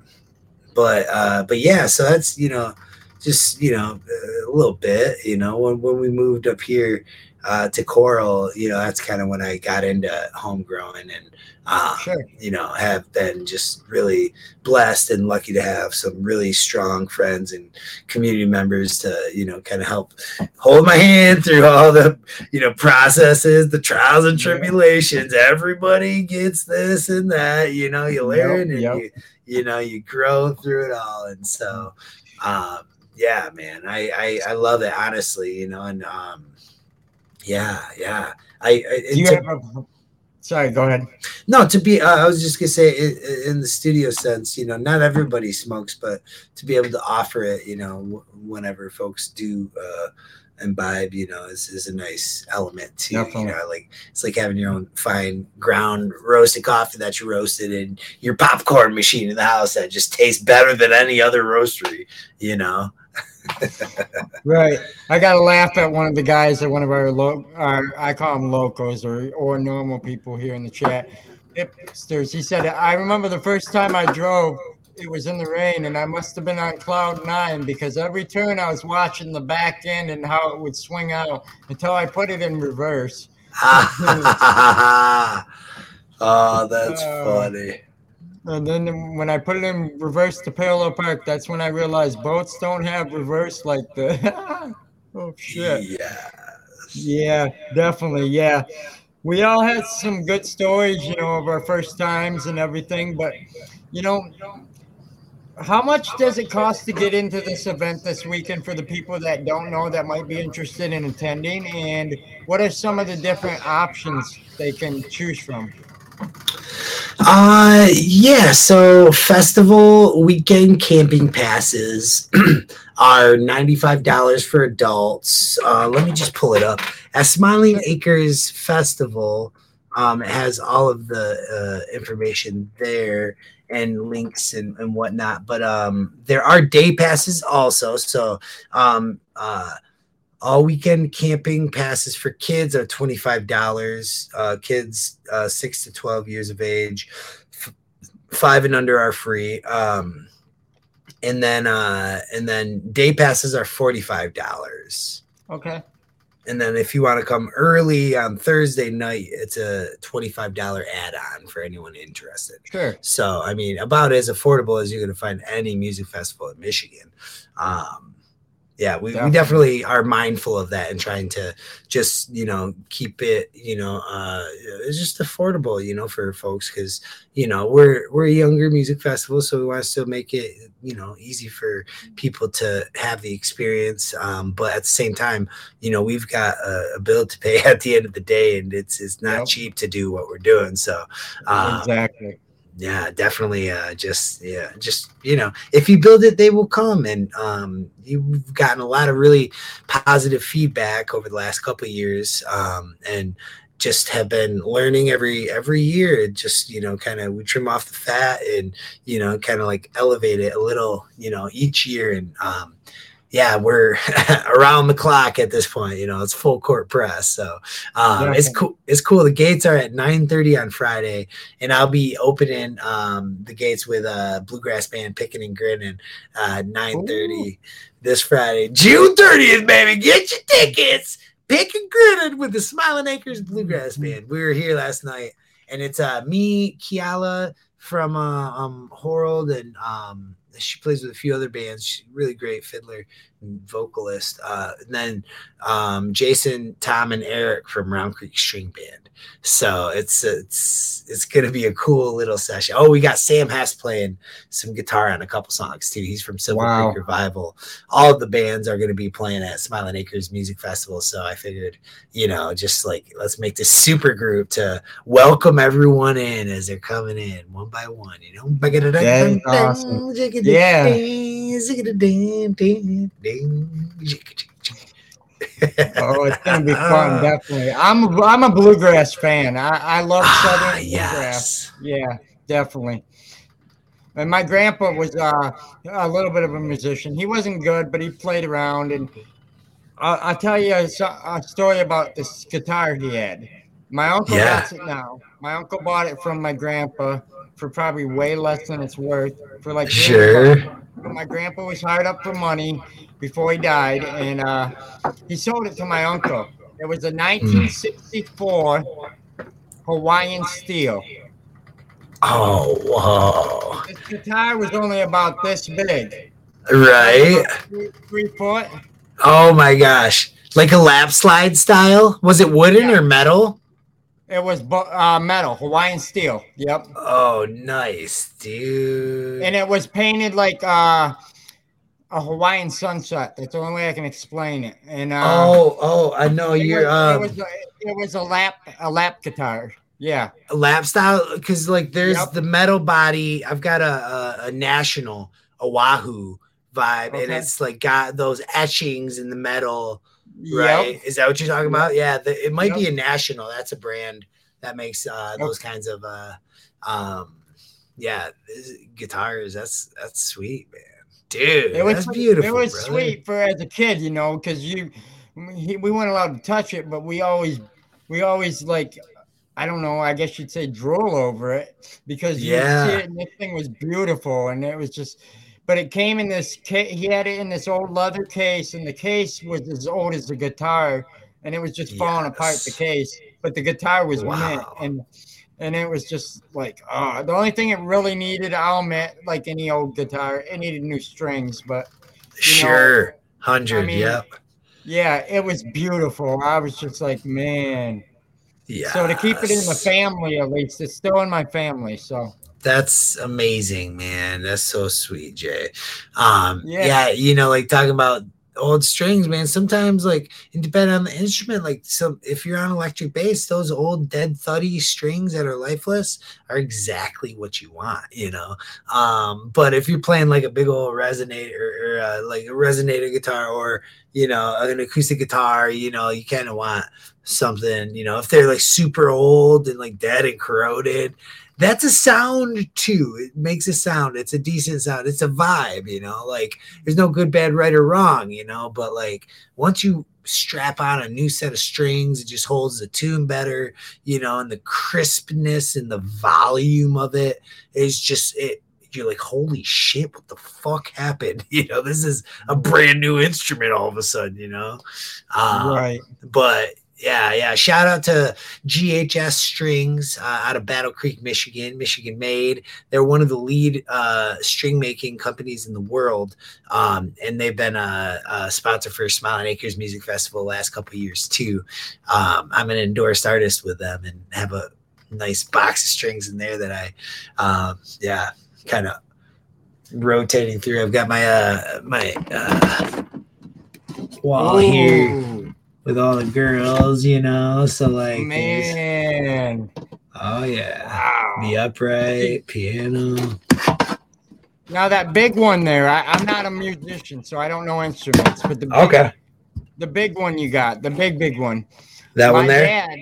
Speaker 2: but uh, but yeah, so that's you know, just you know, a little bit, you know, when when we moved up here uh, to Coral, you know, that's kind of when I got into home growing and um, sure. you know, have been just really blessed and lucky to have some really strong friends and community members to, you know, kind of help hold my hand through all the, you know, processes, the trials and tribulations. Everybody gets this and that, you know, you learn yep, and yep. you, you know, you grow through it all. And so, um, yeah, man, I, I, I love it honestly, you know, and, um, yeah, yeah. I, I
Speaker 1: you to, have a, sorry, go ahead.
Speaker 2: No, to be, uh, I was just gonna say, in, in, the studio sense, you know, not everybody smokes, but to be able to offer it, you know, whenever folks do uh, imbibe, you know, is, is a nice element too. Definitely. You know, like it's like having your own fine ground roasted coffee that you roasted in your popcorn machine in the house that just tastes better than any other roastery. You know
Speaker 1: right. I got to laugh at one of the guys at one of our, lo- our I call them locals or, or normal people here in the chat. Hipsters. He said, I remember the first time I drove, it was in the rain, and I must have been on cloud nine because every turn I was watching the back end and how it would swing out until I put it in reverse. (laughs) (laughs)
Speaker 2: oh, that's uh, funny.
Speaker 1: And then when I put it in reverse to parallel park, that's when I realized boats don't have reverse like the. (laughs) oh shit.
Speaker 2: Yeah.
Speaker 1: Yeah, definitely. Yeah. we all had some good stories, you know, of our first times and everything. But you know, how much does it cost to get into this event this weekend for the people that don't know that might be interested in attending? And what are some of the different options they can choose from?
Speaker 2: Uh yeah, so festival weekend camping passes (clears throat) are $95 for adults. Uh let me just pull it up. At Smiling Acres Festival, um, it has all of the uh, information there and links and, and whatnot. But um, there are day passes also. So um, uh, all weekend camping passes for kids are $25. Uh, kids uh, six to 12 years of age, f- five and under are free. Um, and then uh, and then day passes are $45.
Speaker 1: Okay.
Speaker 2: And then if you want to come early on Thursday night, it's a $25 add-on for anyone interested.
Speaker 1: Sure.
Speaker 2: So I mean, about as affordable as you're gonna find any music festival in Michigan. Um yeah, we,
Speaker 1: Definitely.
Speaker 2: we definitely are mindful of that and trying to just, you know, keep it, you know, uh it's just affordable, you know, for folks because you know we're we're a younger music festival, so we want to still make it, you know, easy for people to have the experience. Um, but at the same time, you know, we've got a, a bill to pay (laughs) at the end of the day, and it's it's not
Speaker 1: Yep.
Speaker 2: cheap to do what we're doing. So um,
Speaker 1: exactly.
Speaker 2: Yeah definitely uh just yeah just you know if you build it they will come and um you've gotten a lot of really positive feedback over the last couple years um and just have been learning every every year just you know kind of we trim off the fat and you know kind of like elevate it a little you know each year and um yeah we're (laughs) around the clock at this point you know it's full court press so um it's cool it's cool the gates are at 9 30 on friday and I'll be opening um, the gates with a bluegrass band picking and grinning uh, 9:30 this Friday, June 30th, baby. Get your tickets. Pick and grinning with the Smiling Acres Bluegrass Band. We were here last night, and it's uh, me, Kiala from uh, um, Horold, and um, she plays with a few other bands. She's really great fiddler vocalist. Uh, and then um, Jason, Tom, and Eric from Round Creek String Band. So it's it's it's gonna be a cool little session. Oh, we got Sam Hess playing some guitar on a couple songs too. He's from Silver
Speaker 1: Wow.
Speaker 2: Creek Revival. All of the bands are gonna be playing at Smiling Acres Music Festival. So I figured, you know, just like let's make this super group to welcome everyone in as they're coming in one by one. You know,
Speaker 1: That is awesome. Yeah. Oh, it's gonna be fun, (laughs) definitely. I'm a, I'm a bluegrass fan. I, I love
Speaker 2: Ah,
Speaker 1: southern bluegrass.
Speaker 2: yes.
Speaker 1: Yeah, definitely. And my grandpa was uh, a little bit of a musician. He wasn't good, but he played around. And I'll, I'll tell you a, a story about this guitar he had. My uncle
Speaker 2: Yeah.
Speaker 1: has it now. My uncle bought it from my grandpa for probably way less than it's worth. For like
Speaker 2: Sure.
Speaker 1: But my grandpa was hard up for money before he died, and uh, he sold it to my uncle. It was a 1964 Hawaiian steel.
Speaker 2: Oh, whoa.
Speaker 1: This guitar was only about this big,
Speaker 2: Right.
Speaker 1: three, three foot.
Speaker 2: Oh my gosh. Like a lap slide style? Was it wooden or metal?
Speaker 1: It was uh, metal, Hawaiian steel. Yep,
Speaker 2: Oh, nice, dude.
Speaker 1: and it was painted like uh, a Hawaiian sunset. That's the only way I can explain it. And uh,
Speaker 2: oh, oh, I know
Speaker 1: it,
Speaker 2: you're
Speaker 1: was,
Speaker 2: um,
Speaker 1: it was a, it was a lap a lap guitar. Yeah.
Speaker 2: lap style because like there's
Speaker 1: Yep.
Speaker 2: the metal body. I've got a a, a national Oahu vibe, and it's like got those etchings in the metal.
Speaker 1: Yep.
Speaker 2: Right? Is that what you're talking about? Yeah, the, it might be a national. That's a brand that makes uh, those kinds of uh, um, yeah, this- guitars. That's that's sweet, man, dude.
Speaker 1: It was
Speaker 2: that's beautiful.
Speaker 1: It was
Speaker 2: brother.
Speaker 1: sweet for as a kid, you know, because you he, we weren't allowed to touch it, but we always we always like I don't know. I guess you'd say drool over it because you
Speaker 2: Yeah.
Speaker 1: see it and this thing was beautiful and it was just. But it came in this case. He had it in this old leather case, and the case was as old as the guitar, and it was just falling apart. The case, but the guitar was mint, and and it was just like, oh, the only thing it really needed, I'll admit, like any old guitar, it needed new strings, but you know,
Speaker 2: Sure, hundred.
Speaker 1: I mean,
Speaker 2: yep.
Speaker 1: yeah, it was beautiful. I was just like, man,
Speaker 2: Yeah.
Speaker 1: So to keep it in the family, at least, it's still in my family. So
Speaker 2: That's amazing, man. That's so sweet, Jay. Um,
Speaker 1: Yeah.
Speaker 2: yeah. you know, like talking about old strings, man. Sometimes, like, it on the instrument. Like, so if you're on electric bass, those old dead thuddy strings that are lifeless are exactly what you want, you know. Um, but if you're playing like a big old resonator or uh, like a resonator guitar or you know an acoustic guitar, you know, you kind of want something, you know, if they're like super old and like dead and corroded, that's a sound too. It makes a sound. It's a decent sound. It's a vibe, you know. Like there's no good, bad, right, or wrong, you know. But like once you strap on a new set of strings, it just holds the tune better, you know, and the crispness and the volume of it is just it. You're like, holy shit, what the fuck happened? (laughs) You know, this is a brand new instrument all of a sudden, you know. Um,
Speaker 1: right.
Speaker 2: but yeah, yeah. Shout out to GHS Strings uh, out of Battle Creek, Michigan, Michigan made. They're one of the lead uh, string making companies in the world, um, and they've been a, a sponsor for Smiling Acres Music Festival the last couple years too. Um, I'm an endorsed artist with them and have a nice box of strings in there that I, um, yeah, kind of rotating through. I've got my uh, my uh, wall here
Speaker 1: Ooh,
Speaker 2: with all the girls, you know. So like,
Speaker 1: man.
Speaker 2: oh yeah,
Speaker 1: Wow.
Speaker 2: the upright piano.
Speaker 1: Now that big one there, I, I'm not a musician, so I don't know instruments. But the big, okay, the big one you got, the big big one.
Speaker 2: that one there.
Speaker 1: Dad,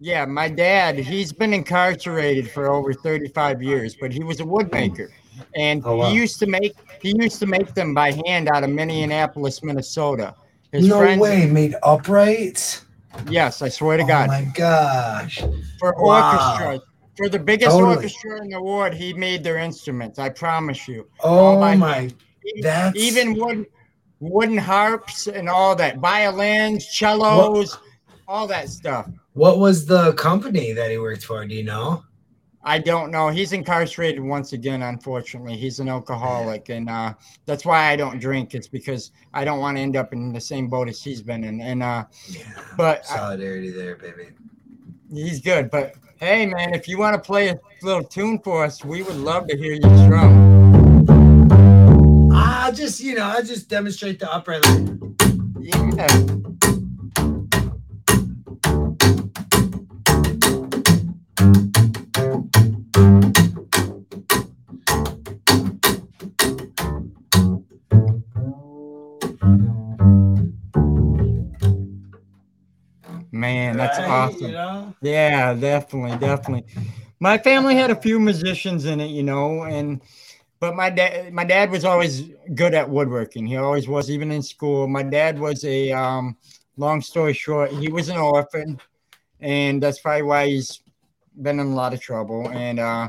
Speaker 1: yeah, my dad. He's been incarcerated for over 35 years, but he was a woodmaker, and
Speaker 2: Oh, wow.
Speaker 1: he used to make he used to make them by hand out of Minneapolis, Minnesota. His
Speaker 2: no
Speaker 1: friends,
Speaker 2: way, made uprights.
Speaker 1: Yes, I swear to
Speaker 2: oh
Speaker 1: God.
Speaker 2: Oh my gosh.
Speaker 1: for
Speaker 2: Wow.
Speaker 1: orchestra. For the biggest
Speaker 2: Totally.
Speaker 1: orchestra in the world, he made their instruments. I promise you.
Speaker 2: Oh
Speaker 1: my-
Speaker 2: my. That's-
Speaker 1: even wooden, wooden harps and all that, violins, cellos, all that stuff.
Speaker 2: What was the company that he worked for? Do you know?
Speaker 1: I don't know. He's incarcerated once again. Unfortunately, he's an alcoholic, and uh, that's why I don't drink. It's because I don't want to end up in the same boat as he's been in. And uh,
Speaker 2: Yeah. (laughs)
Speaker 1: but I-
Speaker 2: Solidarity there, baby.
Speaker 1: he's good. But hey, man, if you want to play a little tune for us, we would love to hear you strum.
Speaker 2: Ah, just you know, I'll just demonstrate the upright.
Speaker 1: Yeah. Awesome.
Speaker 2: You know?
Speaker 1: Yeah, definitely, definitely. My family had a few musicians in it, you know, and but my dad my dad was always good at woodworking. He always was, even in school. My dad was a um long story short, he was an orphan, and that's probably why he's been in a lot of trouble. And uh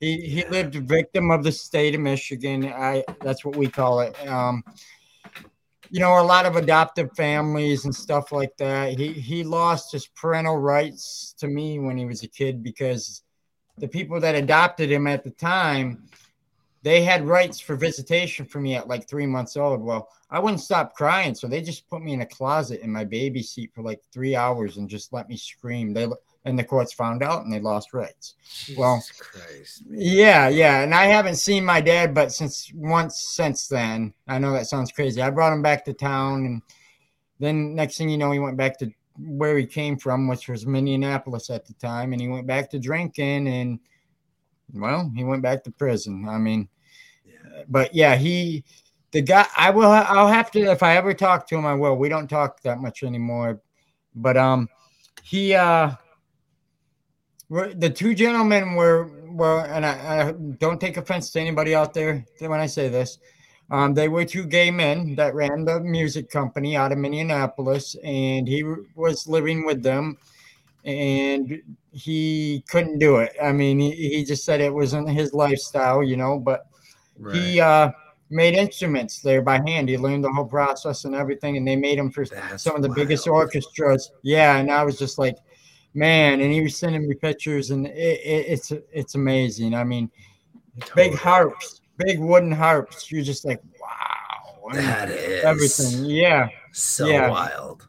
Speaker 1: he he lived a victim of the state of Michigan. I that's what we call it. Um you know, a lot of adoptive families and stuff like that. He he lost his parental rights to me when he was a kid because the people that adopted him at the time, they had rights for visitation for me at like three months old. Well, I wouldn't stop crying, so they just put me in a closet in my baby seat for like three hours and just let me scream. They and the courts found out and they lost rights. Well,
Speaker 2: Christ.
Speaker 1: Yeah, yeah, and I haven't seen my dad, but since once since then. I know that sounds crazy. I brought him back to town, and then next thing you know, he went back to where he came from, which was Minneapolis at the time, and he went back to drinking, and well, he went back to prison. I mean, but yeah, he, the guy, I will, I'll have to if I ever talk to him, I will. We don't talk that much anymore, but um, he uh the two gentlemen were were, and I, I don't take offense to anybody out there when I say this. Um, they were two gay men that ran the music company out of Minneapolis, and he was living with them, and he couldn't do it. I mean, he, he just said it wasn't his lifestyle, you know. But he uh, made instruments there by hand. He learned the whole process and everything, and they made them for
Speaker 2: That's
Speaker 1: some of the biggest orchestras. Yeah, and I was just like, man, and he was sending me pictures, and it, it, it's it's amazing. I mean, big harps, big wooden harps. You're just like, wow,
Speaker 2: That is
Speaker 1: everything. Yeah,
Speaker 2: so
Speaker 1: Yeah.
Speaker 2: wild.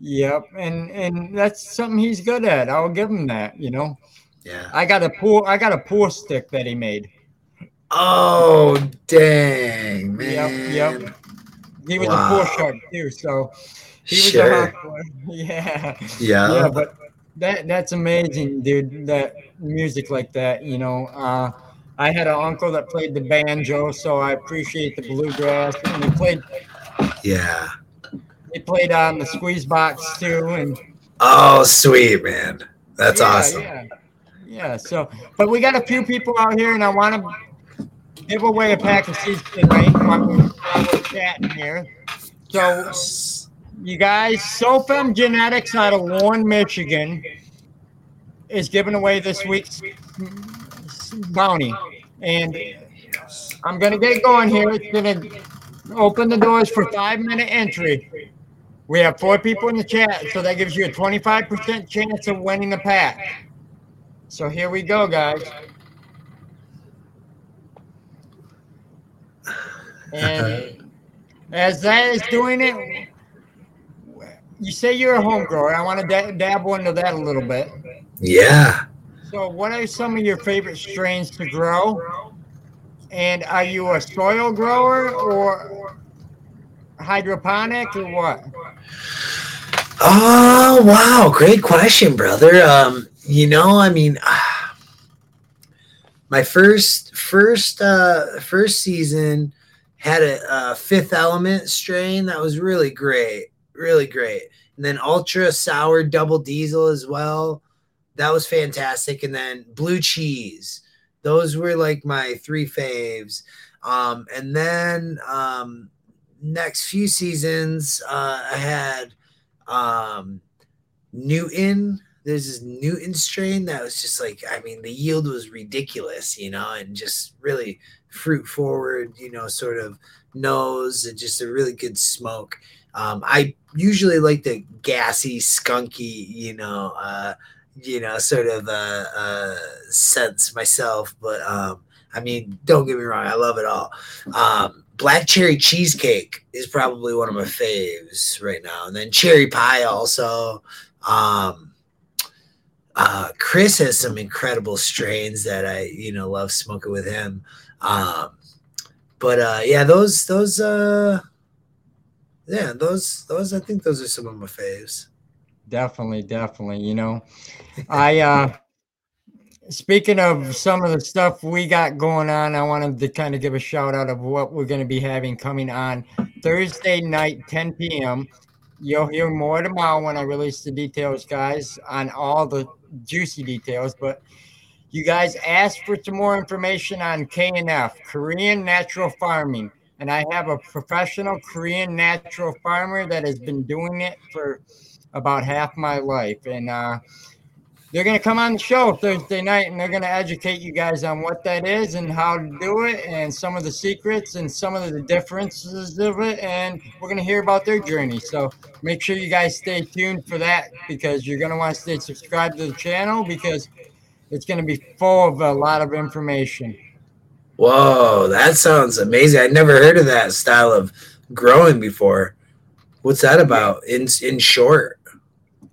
Speaker 1: Yep, and and that's something he's good at. I'll give him that. You know.
Speaker 2: Yeah.
Speaker 1: I got a pool. I got a pool stick that he made.
Speaker 2: Oh dang, man.
Speaker 1: Yep, yep. He was
Speaker 2: Wow.
Speaker 1: a pool shark too, so he was a
Speaker 2: Sure.
Speaker 1: hardcore. (laughs) Yeah.
Speaker 2: Yeah.
Speaker 1: yeah, but that that's amazing, dude. That music like that, you know. Uh, I had an uncle that played the banjo, so I appreciate the bluegrass. And he played
Speaker 2: yeah.
Speaker 1: he played on the squeeze box too, and
Speaker 2: Oh, sweet, man. That's
Speaker 1: yeah,
Speaker 2: awesome.
Speaker 1: Yeah, yeah. So, but we got a few people out here, and I want to give away a pack of seeds tonight while we're, while we're chatting here. So,
Speaker 2: Yes.
Speaker 1: You guys, SoFem Genetics out of Warren, Michigan, is giving away this week's bounty, and I'm gonna get it going here. It's gonna open the doors for five minute entry. We have four people in the chat, so that gives you a 25% chance of winning the pack. So here we go, guys. And (laughs) as that is doing it, you say you're a home grower. I want to da- dabble into that a little bit.
Speaker 2: Yeah.
Speaker 1: So, what are some of your favorite strains to grow? And are you a soil grower or hydroponic or what?
Speaker 2: Oh wow, great question, brother. Um, you know, I mean, (sighs) my first first uh first season had a, uh fifth element strain that was really great, really great. And then ultra sour double diesel as well. That was fantastic. And then blue cheese. Those were like my three faves. Um, and then um next few seasons, uh, I had um Newton. There's this Newton strain that was just like, I mean, the yield was ridiculous, you know, and just really fruit forward, you know, sort of nose and just a really good smoke. Um, I usually like the gassy, skunky, you know, uh, you know, sort of uh, uh, sense myself, but um, I mean, don't get me wrong, I love it all. Um, black cherry cheesecake is probably one of my faves right now, and then cherry pie also. Um, uh, Chris has some incredible strains that I, you know, love smoking with him. Um, but uh, yeah, those those uh, yeah, those those I think those are some of my faves.
Speaker 1: Definitely, definitely. You know, I uh speaking of some of the stuff we got going on, I wanted to kind of give a shout out of what we're going to be having coming on Thursday night, 10 p.m. You'll hear more tomorrow when I release the details, guys, on all the juicy details. But you guys asked for some more information on KNF, Korean Natural Farming. And I have a professional Korean natural farmer that has been doing it for about half my life. And uh, they're going to come on the show Thursday night and they're going to educate you guys on what that is and how to do it and some of the secrets and some of the differences of it. And we're going to hear about their journey. So make sure you guys stay tuned for that because you're going to want to stay subscribed to the channel because it's going to be full of a lot of information.
Speaker 2: Whoa, that sounds amazing! I never heard of that style of growing before. What's that about? In in short,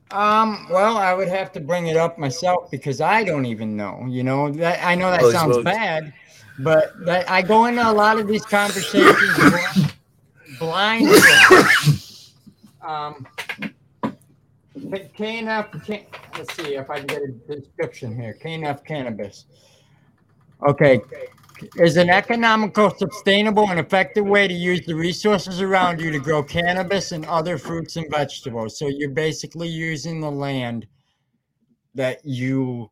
Speaker 1: Um, well, I would have to bring it up myself because I don't even know. You know that I know that
Speaker 2: Holy
Speaker 1: sounds
Speaker 2: smokes.
Speaker 1: bad, but that I go into a lot of these conversations blind. um, KNF, can, let's see if I can get a description here. KNF cannabis. Okay, is an economical, sustainable, and effective way to use the resources around you to grow cannabis and other fruits and vegetables. So you're basically using the land that you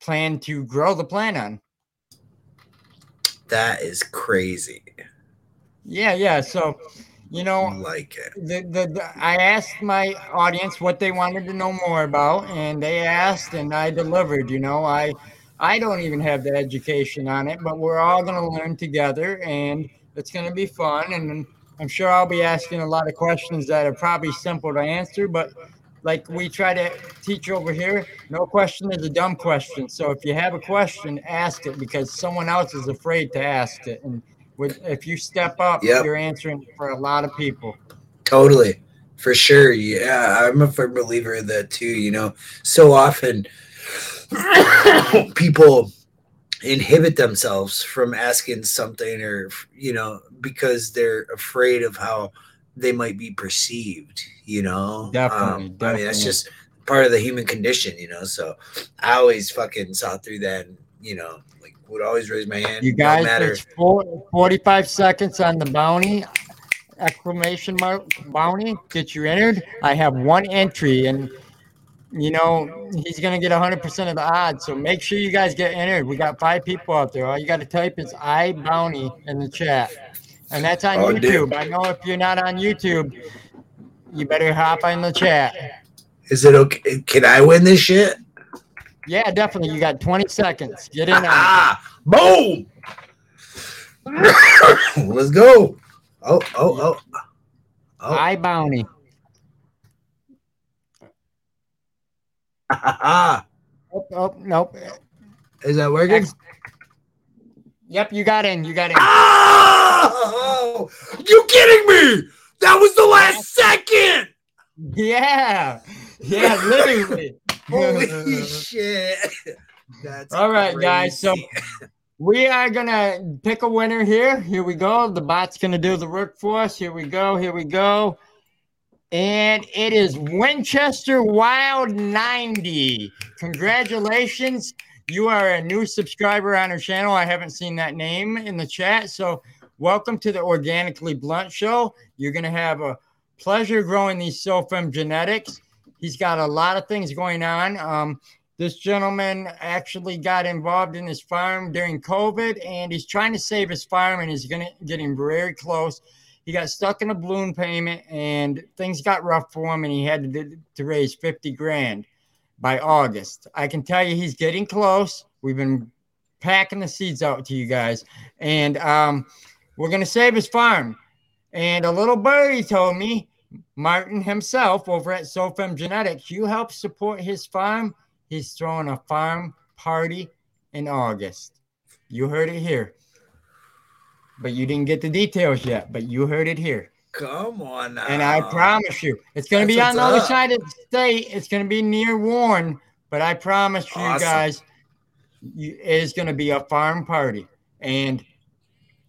Speaker 1: plan to grow the plant on.
Speaker 2: that is crazy.
Speaker 1: Yeah, yeah. So, you
Speaker 2: I
Speaker 1: know,
Speaker 2: like it.
Speaker 1: the, the, the I asked my audience what they wanted to know more about, and they asked, and I delivered. You know, I I don't even have the education on it, but we're all going to learn together, and it's going to be fun. And I'm sure I'll be asking a lot of questions that are probably simple to answer, but like we try to teach over here, no question is a dumb question. So if you have a question, ask it because someone else is afraid to ask it, and with, if you step up,
Speaker 2: Yep.
Speaker 1: you're answering for a lot of people.
Speaker 2: Totally, For sure. Yeah. I'm a firm believer of that too. You know, so often (coughs) people inhibit themselves from asking something or, you know, because they're afraid of how they might be perceived, you know?
Speaker 1: Definitely.
Speaker 2: Um,
Speaker 1: definitely.
Speaker 2: I mean, that's just part of the human condition, you know? So I always fucking saw through that and, you know, like would always raise my hand.
Speaker 1: You guys,
Speaker 2: matter.
Speaker 1: it's four, 45 seconds on the bounty. Exclamation mark bounty. Get you entered. I have one entry, and you know he's gonna get 100% of the odds. So make sure you guys get entered. We got five people out there. All you got to type is I bounty in the chat, and that's on
Speaker 2: Oh.
Speaker 1: YouTube. I know if you're not on YouTube, you better hop on the chat.
Speaker 2: Is it okay? Can I win this shit?
Speaker 1: Yeah, definitely. You got 20 seconds. Get in.
Speaker 2: Ah, boom. (laughs) Let's go. Oh, oh, oh. Oh,
Speaker 1: I bounty. (laughs) Oh, oh, nope.
Speaker 2: Is that working?
Speaker 1: Ex- Yep, you got in. You got in.
Speaker 2: Oh, you kidding me? That was the last second.
Speaker 1: Yeah. Yeah, literally. (laughs)
Speaker 2: Holy shit. That's
Speaker 1: All right, guys, so- We are gonna pick a winner here. Here we go. The bot's gonna do the work for us. Here we go. Here we go. And it is Winchester Wild 90. Congratulations. You are a new subscriber on our channel. I haven't seen that name in the chat. So, welcome to the Organically Blunt Show. You're going to have a pleasure growing these SoFem genetics. He's got a lot of things going on. Um, this gentleman actually got involved in his farm during COVID, and he's trying to save his farm, and he's gonna getting very close. He got stuck in a balloon payment, and things got rough for him, and he had to, to raise fifty grand by August. I can tell you, he's getting close. We've been packing the seeds out to you guys, and um, we're gonna save his farm. And a little birdie told me, Martin himself over at SoFem Genetics, you help support his farm. He's throwing a farm party in August. You heard it here. But you didn't get the details yet, but you heard it here.
Speaker 2: Come on now.
Speaker 1: And I promise you, it's going to be on the other side of the state. It's going to be near Warren, but I promise you guys, you, it is going to be a farm party. And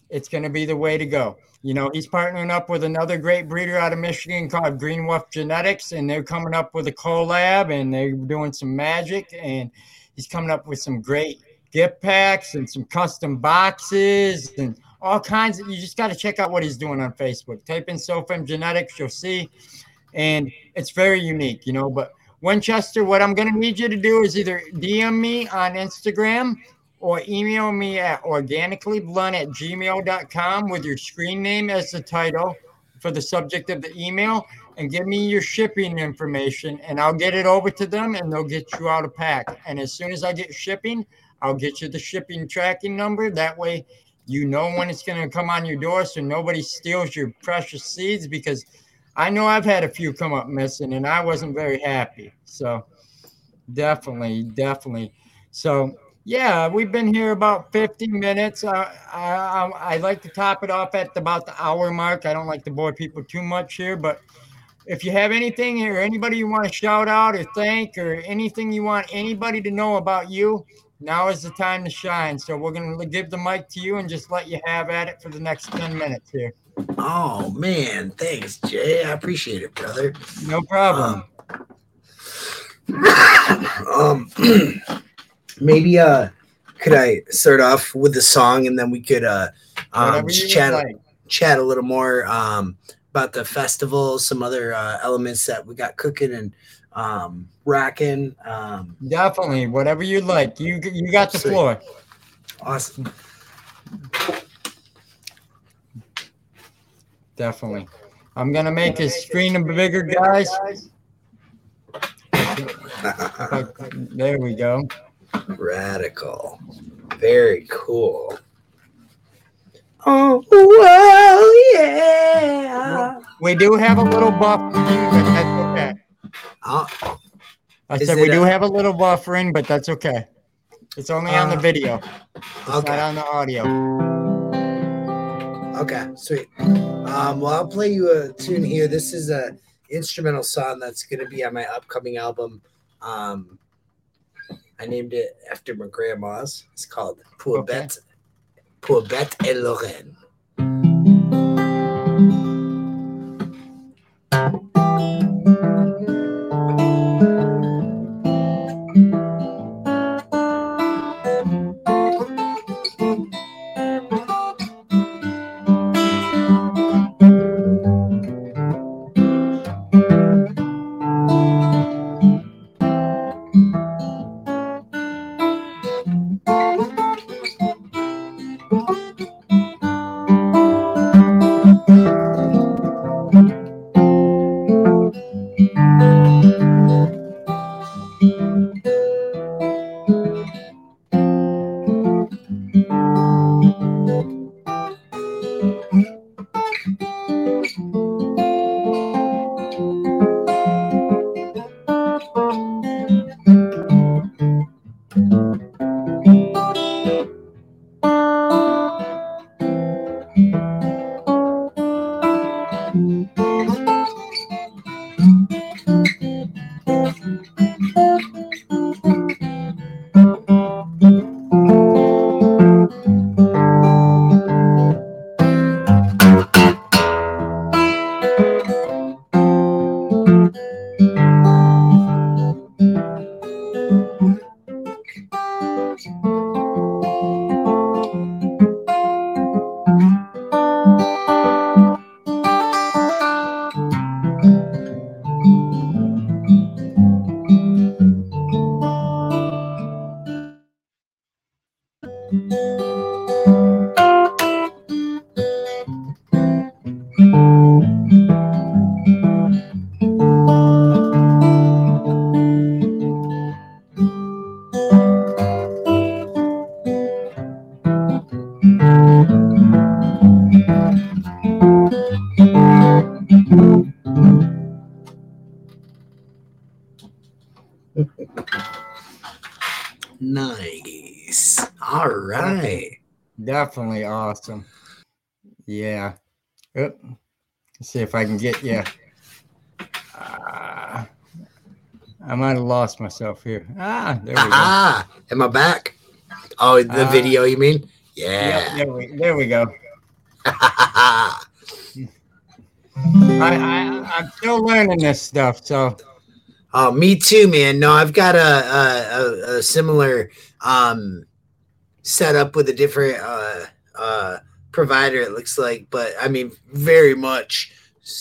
Speaker 1: it's going to be the way to go. You know, he's partnering up with another great breeder out of Michigan called Green Wolf Genetics, and they're coming up with a collab and they're doing some magic. And he's coming up with some great gift packs and some custom boxes and all kinds of. You just got to check out what he's doing on Facebook. Type in SoFem Genetics, you'll see. And it's very unique, you know. But Winchester, what I'm going to need you to do is either DM me on Instagram or email me at organicallyblunt at gmail.com with your screen name as the title for the subject of the email and give me your shipping information and I'll get it over to them and they'll get you out a pack. And as soon as I get shipping, I'll get you the shipping tracking number. That way you know when it's going to come on your door so nobody steals your precious seeds because I know I've had a few come up missing and I wasn't very happy. So definitely, definitely. So yeah, we've been here about 50 minutes. I, I, I like to top it off at about the hour mark. I don't like to bore people too much here, but if you have anything or anybody you want to shout out or thank or anything you want anybody to know about you, now is the time to shine. So we're going to give the mic to you and just let you have at it for the next 10 minutes here.
Speaker 2: Oh man, thanks, Jay. I appreciate it, brother.
Speaker 1: No problem.
Speaker 2: Um, (coughs) (clears throat) maybe uh, could I start off with the song and then we could uh, um, just chat
Speaker 1: like.
Speaker 2: chat a little more um about the festival, some other uh, elements that we got cooking and um rocking. Um,
Speaker 1: Definitely. Whatever you like. You, you got the
Speaker 2: Sweet.
Speaker 1: floor.
Speaker 2: awesome.
Speaker 1: Definitely. I'm gonna make his screen a bigger, guys. (laughs) There we go.
Speaker 2: Radical. Very cool. Oh, well, yeah.
Speaker 1: We do have a little buff. but that's okay. I said we do
Speaker 2: a-
Speaker 1: have a little buffering, but that's okay. It's only on the
Speaker 2: Uh,
Speaker 1: video. It's not
Speaker 2: okay.
Speaker 1: on the audio.
Speaker 2: Okay, sweet. Um, well, I'll play you a tune here. This is a instrumental song that's going to be on my upcoming album. Um, I named it after my grandma's. It's called Pour
Speaker 1: Okay.
Speaker 2: Bête et Lorraine.
Speaker 1: Definitely awesome. Yeah. Oop. Let's see if I can get you. Uh, I might have lost myself here. Ah, there we go.
Speaker 2: Ah, am I back? Oh, the
Speaker 1: Ah.
Speaker 2: video, you mean?
Speaker 1: Yeah,
Speaker 2: Yeah.
Speaker 1: there we, there we go. (laughs) I, I, I'm still learning this stuff. So,
Speaker 2: oh, me too, man. No, I've got a a, a, a similar um setup with a different uh uh provider. It looks like, but I mean, very much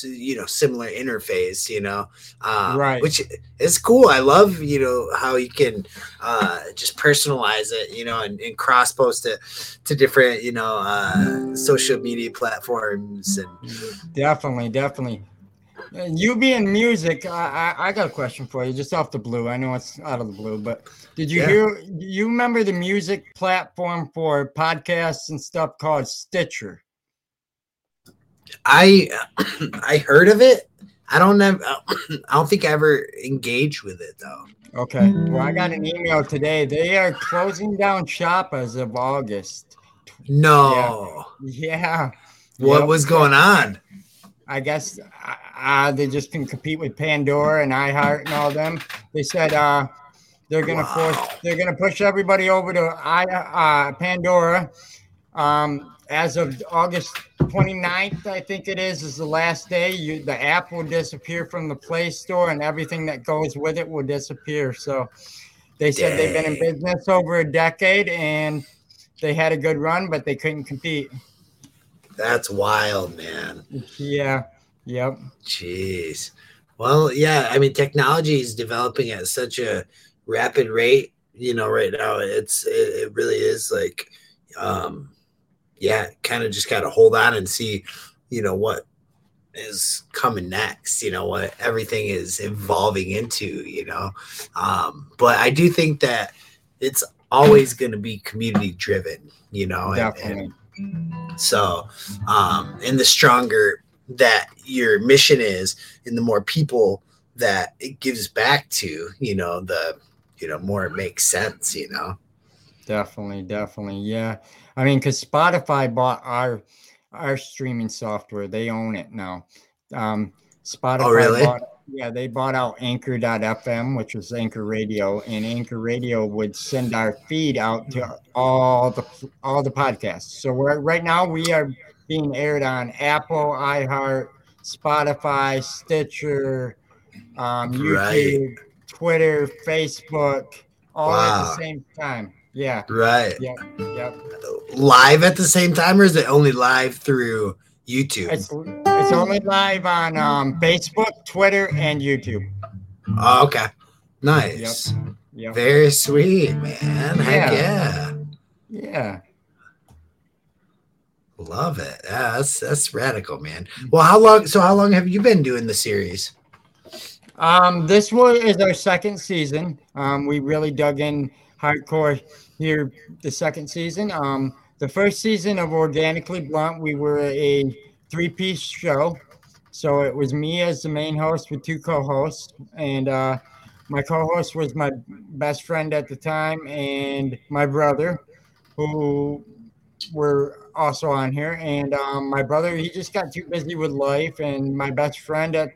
Speaker 2: you know similar interface. You know, um,
Speaker 1: Right.
Speaker 2: Which is cool. I love you know how you can uh just personalize it. You know, and, and cross post it to different you know uh social media platforms and
Speaker 1: definitely, definitely. You being music, I, I, I got a question for you, just off the blue. I know it's out of the blue, but did you
Speaker 2: Yeah.
Speaker 1: hear? You remember the music platform for podcasts and stuff called Stitcher?
Speaker 2: I (clears throat) I heard of it. I don't know. Uh, (clears throat) I don't think I ever engaged with it though.
Speaker 1: Okay. Well, I got an email today. They are closing down shop as of August.
Speaker 2: No.
Speaker 1: Yeah.
Speaker 2: What
Speaker 1: Yep.
Speaker 2: was going on?
Speaker 1: I guess uh, they just can compete with Pandora and iHeart and all them. They said uh, they're gonna
Speaker 2: Wow.
Speaker 1: force, they're gonna push everybody over to I, uh, Pandora. Um, as of August 29th, I think it is, is the last day. You, the app will disappear from the Play Store, and everything that goes with it will disappear. So they said they've been in business over a decade, and they had a good run, but they couldn't compete.
Speaker 2: That's wild, man.
Speaker 1: Yeah. Yep.
Speaker 2: Jeez. Well, yeah. I mean, technology is developing at such a rapid rate. You know, right now it's it, it really is like, um, yeah, kind of just got to hold on and see, you know, what is coming next. You know what everything is evolving into. You know, um, but I do think that it's always going to be community driven. You know, and- and,
Speaker 1: Definitely.
Speaker 2: So, um, and the stronger that your mission is, and the more people that it gives back to, you know, the, you know, more it makes sense, you know.
Speaker 1: Definitely, definitely. Yeah. I mean, because Spotify bought our our streaming software. They own it now. Um, Spotify.
Speaker 2: Oh, really?
Speaker 1: Bought, yeah, they bought out Anchor.fm, which was Anchor Radio, and Anchor Radio would send our feed out to all the all the podcasts. So we're right now we are being aired on Apple, iHeart, Spotify, Stitcher, um, YouTube, right. Twitter, Facebook, all wow. at the same time. Yeah.
Speaker 2: Right.
Speaker 1: Yep. Yep.
Speaker 2: Live at the same time, or is it only live through YouTube?
Speaker 1: It's, it's only live on um, Facebook, Twitter, and YouTube.
Speaker 2: Oh, okay. Nice. Yep. Yep. Very sweet, man. Heck yeah.
Speaker 1: Yeah.
Speaker 2: Love it. Yeah, that's that's radical, man. Well, how long? So, how long have you been doing the series?
Speaker 1: Um, this was is our second season. Um, we really dug in hardcore here the second season. Um, the first season of Organically Blunt, we were a three-piece show. So it was me as the main host with two co-hosts, and uh, my co-host was my best friend at the time and my brother, who were also on here. And um, my brother, he just got too busy with life, and my best friend at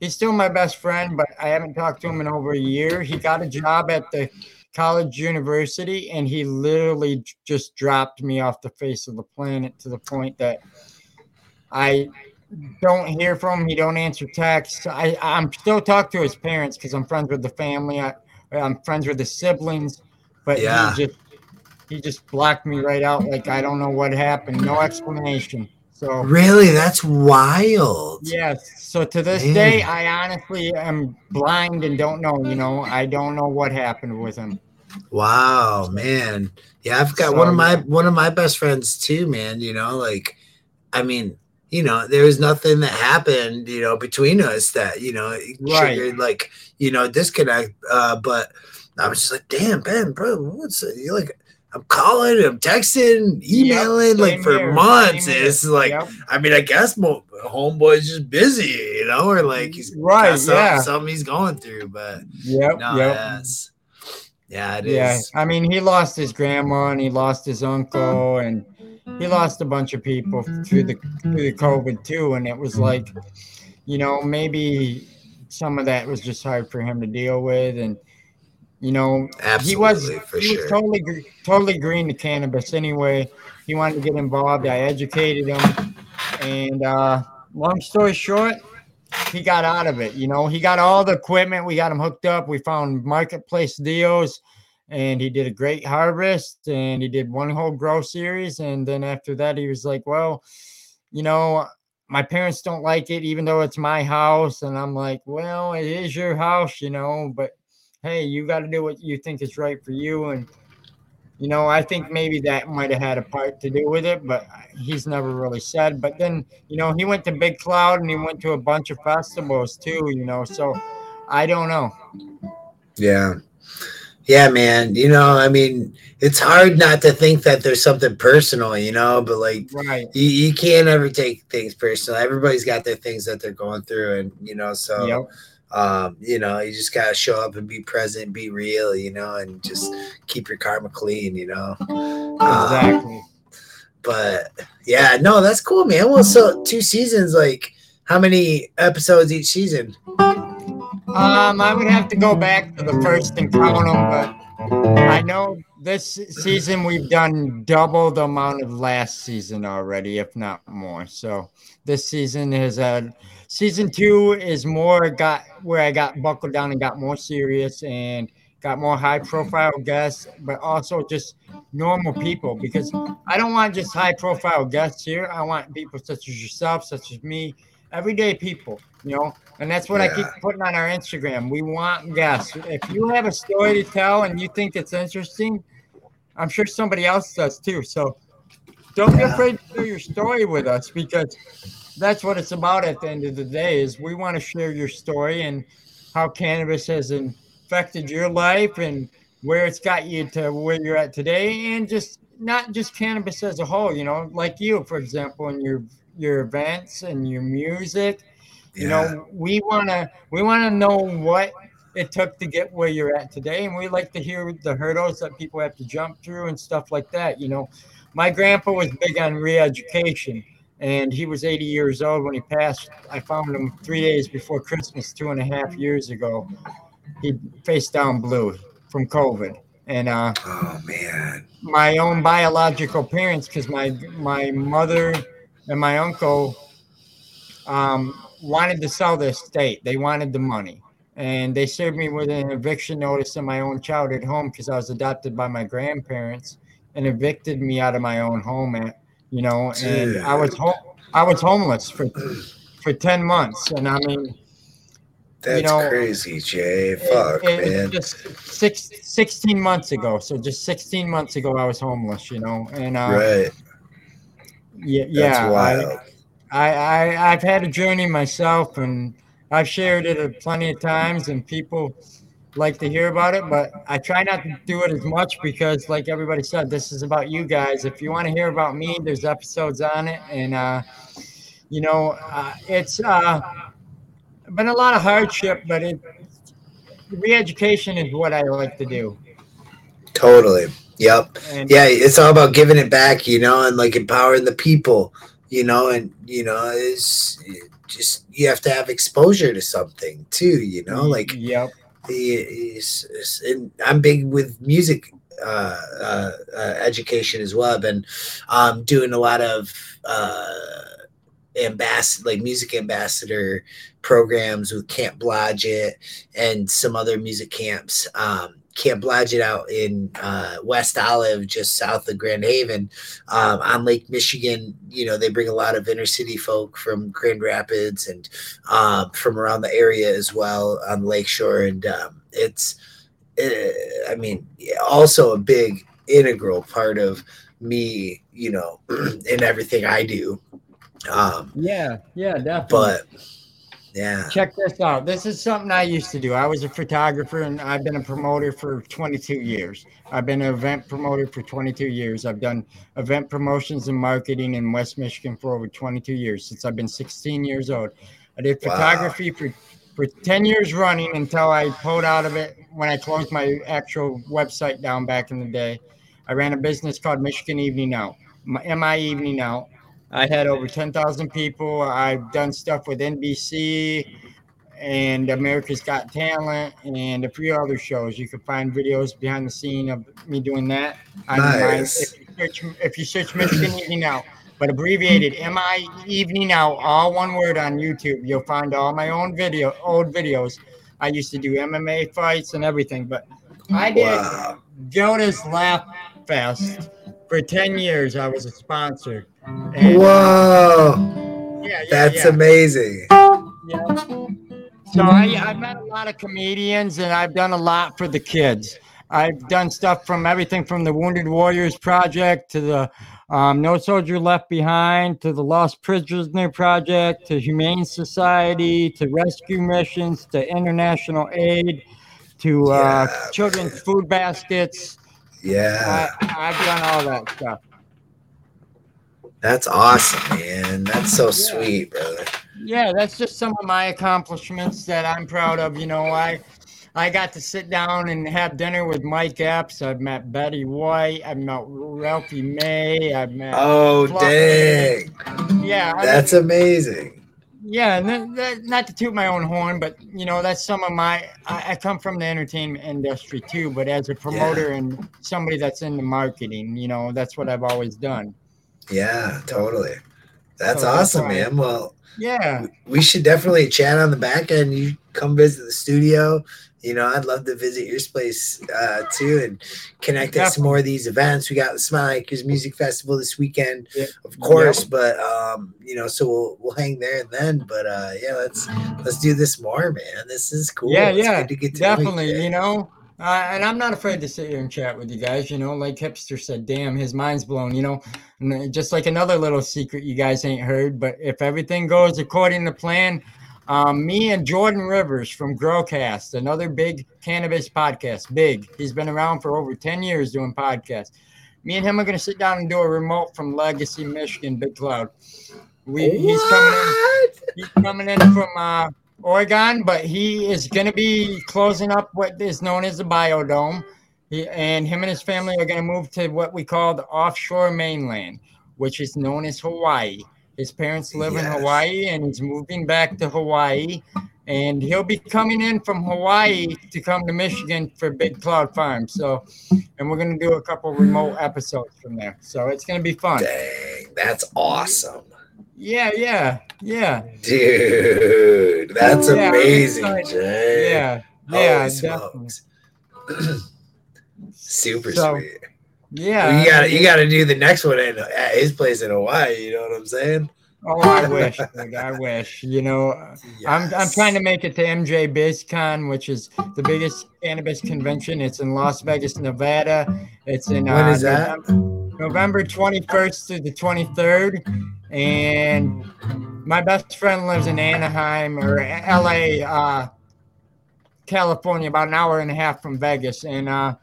Speaker 1: he's still my best friend, but I haven't talked to him in over a year. He got a job at the college university and he literally just dropped me off the face of the planet to the point that I don't hear from him. He don't answer texts. I, I'm still talk to his parents because I'm friends with the family. I, I'm friends with the siblings, but yeah. he just he just blocked me right out. Like I don't know what happened. No explanation. So
Speaker 2: really, that's wild.
Speaker 1: Yes. So to this Man. day, I honestly am blind and don't know. You know, I don't know what happened with him.
Speaker 2: Wow, man. Yeah, I've got so, one of my one of my best friends too, man. You know, like, I mean, you know, there was nothing that happened, you know, between us that, you know, right. triggered like, you know, disconnect. Uh, but I was just like, damn, Ben, bro, what's it? You're like, I'm calling, I'm texting, emailing, yep, like for here, months. It's like, yep. I mean, I guess mo- homeboy's just busy, you know, or like he's
Speaker 1: right,
Speaker 2: something,
Speaker 1: yeah,
Speaker 2: something he's going through. But
Speaker 1: yep,
Speaker 2: no,
Speaker 1: yep.
Speaker 2: Yeah, it
Speaker 1: yeah.
Speaker 2: is.
Speaker 1: I mean, he lost his grandma and he lost his uncle and he lost a bunch of people through the through the COVID too. And it was like, you know, maybe some of that was just hard for him to deal with. And you know,
Speaker 2: Absolutely,
Speaker 1: he was he
Speaker 2: sure.
Speaker 1: was totally totally green to cannabis anyway. He wanted to get involved. I educated him, and uh, long story short, he got out of it. You know, he got all the equipment. We got him hooked up. We found marketplace deals, and he did a great harvest. And he did one whole grow series. And then after that, he was like, "Well, you know, my parents don't like it, even though it's my house." And I'm like, "Well, it is your house, you know, but hey, you got to do what you think is right for you." And you know, I think maybe that might have had a part to do with it, but he's never really said. But then, you know, he went to Big Cloud and he went to a bunch of festivals too, you know, so I don't know.
Speaker 2: Yeah. Yeah, man. You know, I mean, it's hard not to think that there's something personal, you know, but like,
Speaker 1: right.
Speaker 2: you, you can't ever take things personal. Everybody's got their things that they're going through, and, you know, so. Yep um, you know, you just gotta show up and be present, be real, you know, and just keep your karma clean, you know.
Speaker 1: Exactly. Um,
Speaker 2: but yeah, no, that's cool, man. Well, so two seasons, like how many episodes each season?
Speaker 1: Um, I would have to go back to the first and count them, but I know this season we've done double the amount of last season already, if not more. So this season is a season two is more got where I got buckled down and got more serious and got more high profile guests, but also just normal people because I don't want just high profile guests here. I want people such as yourself, such as me, everyday people, you know, and that's what yeah. I keep putting on our Instagram. We want guests. If you have a story to tell and you think it's interesting, I'm sure somebody else does too. So don't be afraid to share your story with us because that's what it's about at the end of the day is we want to share your story and how cannabis has affected your life and where it's got you to where you're at today and just not just cannabis as a whole you know like you for example in your your events and your music you yeah. know we want to we want to know what it took to get where you're at today and we like to hear the hurdles that people have to jump through and stuff like that you know my grandpa was big on re-education and he was 80 years old when he passed. I found him three days before Christmas, two and a half years ago. He face down blue from COVID, and uh,
Speaker 2: oh man,
Speaker 1: my own biological parents, because my my mother and my uncle um, wanted to sell the estate. They wanted the money, and they served me with an eviction notice in my own childhood home because I was adopted by my grandparents and evicted me out of my own home at you know, and I was home. I was homeless for for ten months, and I mean,
Speaker 2: that's you know, crazy, Jay. Fuck, it, it man.
Speaker 1: Just six, 16 months ago. So just 16 months ago, I was homeless. You know, and uh,
Speaker 2: right.
Speaker 1: Yeah, yeah. I, I, I, I've had a journey myself, and I've shared it plenty of times, and people like to hear about it, but I try not to do it as much because, like everybody said, this is about you guys. If you want to hear about me, there's episodes on it, and uh, you know, uh, it's uh, been a lot of hardship, but it re-education is what I like to do.
Speaker 2: Totally. Yep. And, yeah, it's all about giving it back, you know, and like empowering the people, you know, and you know, it's just you have to have exposure to something too, you know, like
Speaker 1: yep
Speaker 2: is, is and I'm big with music uh, uh, uh, education as well. I've been um, doing a lot of uh, ambassador, like music ambassador programs with Camp Blodgett and some other music camps. Um, Camp Blodgett out in uh, West Olive, just south of Grand Haven, um, on Lake Michigan. You know, they bring a lot of inner city folk from Grand Rapids and um, from around the area as well on the lakeshore. And um, it's, uh, I mean, also a big integral part of me, you know, (clears throat) in everything I do.
Speaker 1: Um, yeah, yeah, definitely.
Speaker 2: But yeah.
Speaker 1: Check this out. This is something I used to do. I was a photographer and I've been a promoter for 22 years. I've been an event promoter for 22 years. I've done event promotions and marketing in West Michigan for over 22 years since I've been 16 years old. I did photography wow. for for 10 years running until I pulled out of it when I closed my actual website down back in the day. I ran a business called Michigan Evening Out, MI Evening Out I had over 10,000 people. I've done stuff with NBC and America's Got Talent and a few other shows. You can find videos behind the scene of me doing that.
Speaker 2: Nice.
Speaker 1: If you search, if you search Michigan (clears throat) Evening Out, but abbreviated MI Evening Out, all one word on YouTube, you'll find all my own video, old videos. I used to do MMA fights and everything, but I did wow. Jonas Laugh Fest for 10 years. I was a sponsor
Speaker 2: and, Whoa. Yeah, yeah, That's
Speaker 1: yeah.
Speaker 2: amazing.
Speaker 1: Yeah. So I, I've met a lot of comedians and I've done a lot for the kids. I've done stuff from everything from the Wounded Warriors Project to the um, No Soldier Left Behind to the Lost Prisoner Project to Humane Society to rescue missions to international aid to uh, yeah, children's man. food baskets.
Speaker 2: Yeah.
Speaker 1: I, I've done all that stuff.
Speaker 2: That's awesome, man. That's so yeah. sweet, brother.
Speaker 1: Yeah, that's just some of my accomplishments that I'm proud of. You know, I I got to sit down and have dinner with Mike Epps. I've met Betty White. I've met Ralphie May. I've met.
Speaker 2: Oh, dang.
Speaker 1: Yeah.
Speaker 2: That's I mean, amazing.
Speaker 1: Yeah, that, not to toot my own horn, but you know that's some of my. I, I come from the entertainment industry too, but as a promoter yeah. and somebody that's in the marketing, you know, that's what I've always done.
Speaker 2: Yeah, totally. That's so awesome, that's man. Well,
Speaker 1: yeah,
Speaker 2: we should definitely chat on the back end. You come visit the studio. You know, I'd love to visit your place uh, too and connect at some more of these events. We got the Smile Acres Music Festival this weekend, yeah. of course, yeah. but um, you know, so we'll we'll hang there and then. But uh, yeah, let's let's do this more, man. This is cool.
Speaker 1: Yeah, it's yeah, definitely. You know, uh, and I'm not afraid to sit here and chat with you guys. You know, like Hipster said, damn, his mind's blown. You know, and just like another little secret you guys ain't heard. But if everything goes according to plan, um, me and Jordan Rivers from Growcast, another big cannabis podcast, big. He's been around for over 10 years doing podcasts. Me and him are going to sit down and do a remote from Legacy, Michigan, Big Cloud. We, he's coming in. He's coming in from. Uh, Oregon, but he is going to be closing up what is known as the biodome. He, and him and his family are going to move to what we call the offshore mainland, which is known as Hawaii. His parents live in Hawaii, and he's moving back to Hawaii. And he'll be coming in from Hawaii to come to Michigan for Big Cloud Farm. So, and we're gonna do a couple remote episodes from there. So it's gonna be fun.
Speaker 2: Dang, that's awesome.
Speaker 1: Yeah, yeah, yeah,
Speaker 2: Dude, that's
Speaker 1: Yeah,
Speaker 2: amazing,
Speaker 1: excited.
Speaker 2: Jay.
Speaker 1: yeah,
Speaker 2: Holy
Speaker 1: yeah, definitely.
Speaker 2: smokes. (clears throat) Super
Speaker 1: So,
Speaker 2: sweet.
Speaker 1: Yeah,
Speaker 2: you got you got to do the next one in at his place in Hawaii. You know what I'm saying?
Speaker 1: Oh, I wish. dude, I (laughs) wish. You know, I'm I'm trying to make it to MJ BizCon, which is the biggest cannabis convention. It's in Las Vegas, Nevada. It's in
Speaker 2: When
Speaker 1: uh,
Speaker 2: is that?
Speaker 1: November, November 21st to the 23rd. And my best friend lives in Anaheim or LA, uh, California, about an hour and a half from Vegas. And uh,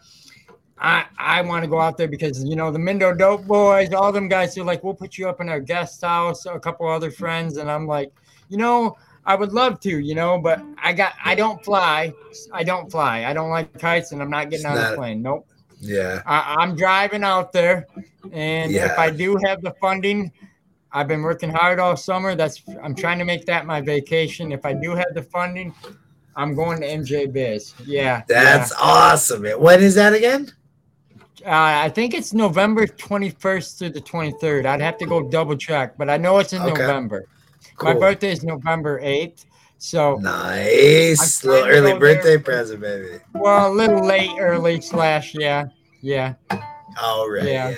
Speaker 1: I I want to go out there because you know the Mindo Dope Boys, all them guys are like, we'll put you up in our guest house, a couple other friends, and I'm like, you know, I would love to, you know, but I got I don't fly, I don't fly, I don't like kites, and I'm not getting
Speaker 2: It's
Speaker 1: on
Speaker 2: not-
Speaker 1: the plane. Nope.
Speaker 2: Yeah.
Speaker 1: I, I'm driving out there, and if I do have the funding, I've been working hard all summer. That's I'm trying to make that my vacation. If I do have the funding, I'm going to MJ Biz. Yeah,
Speaker 2: That's awesome, man. When is that again?
Speaker 1: Uh, I think it's November 21st through the 23rd. I'd have to go double check, but I know it's in
Speaker 2: Okay.
Speaker 1: November. My birthday is November 8th, so
Speaker 2: Nice. Little early
Speaker 1: go there.
Speaker 2: birthday present, baby.
Speaker 1: well, a little late, early slash, yeah, yeah.
Speaker 2: All right.
Speaker 1: Yeah.
Speaker 2: Yeah.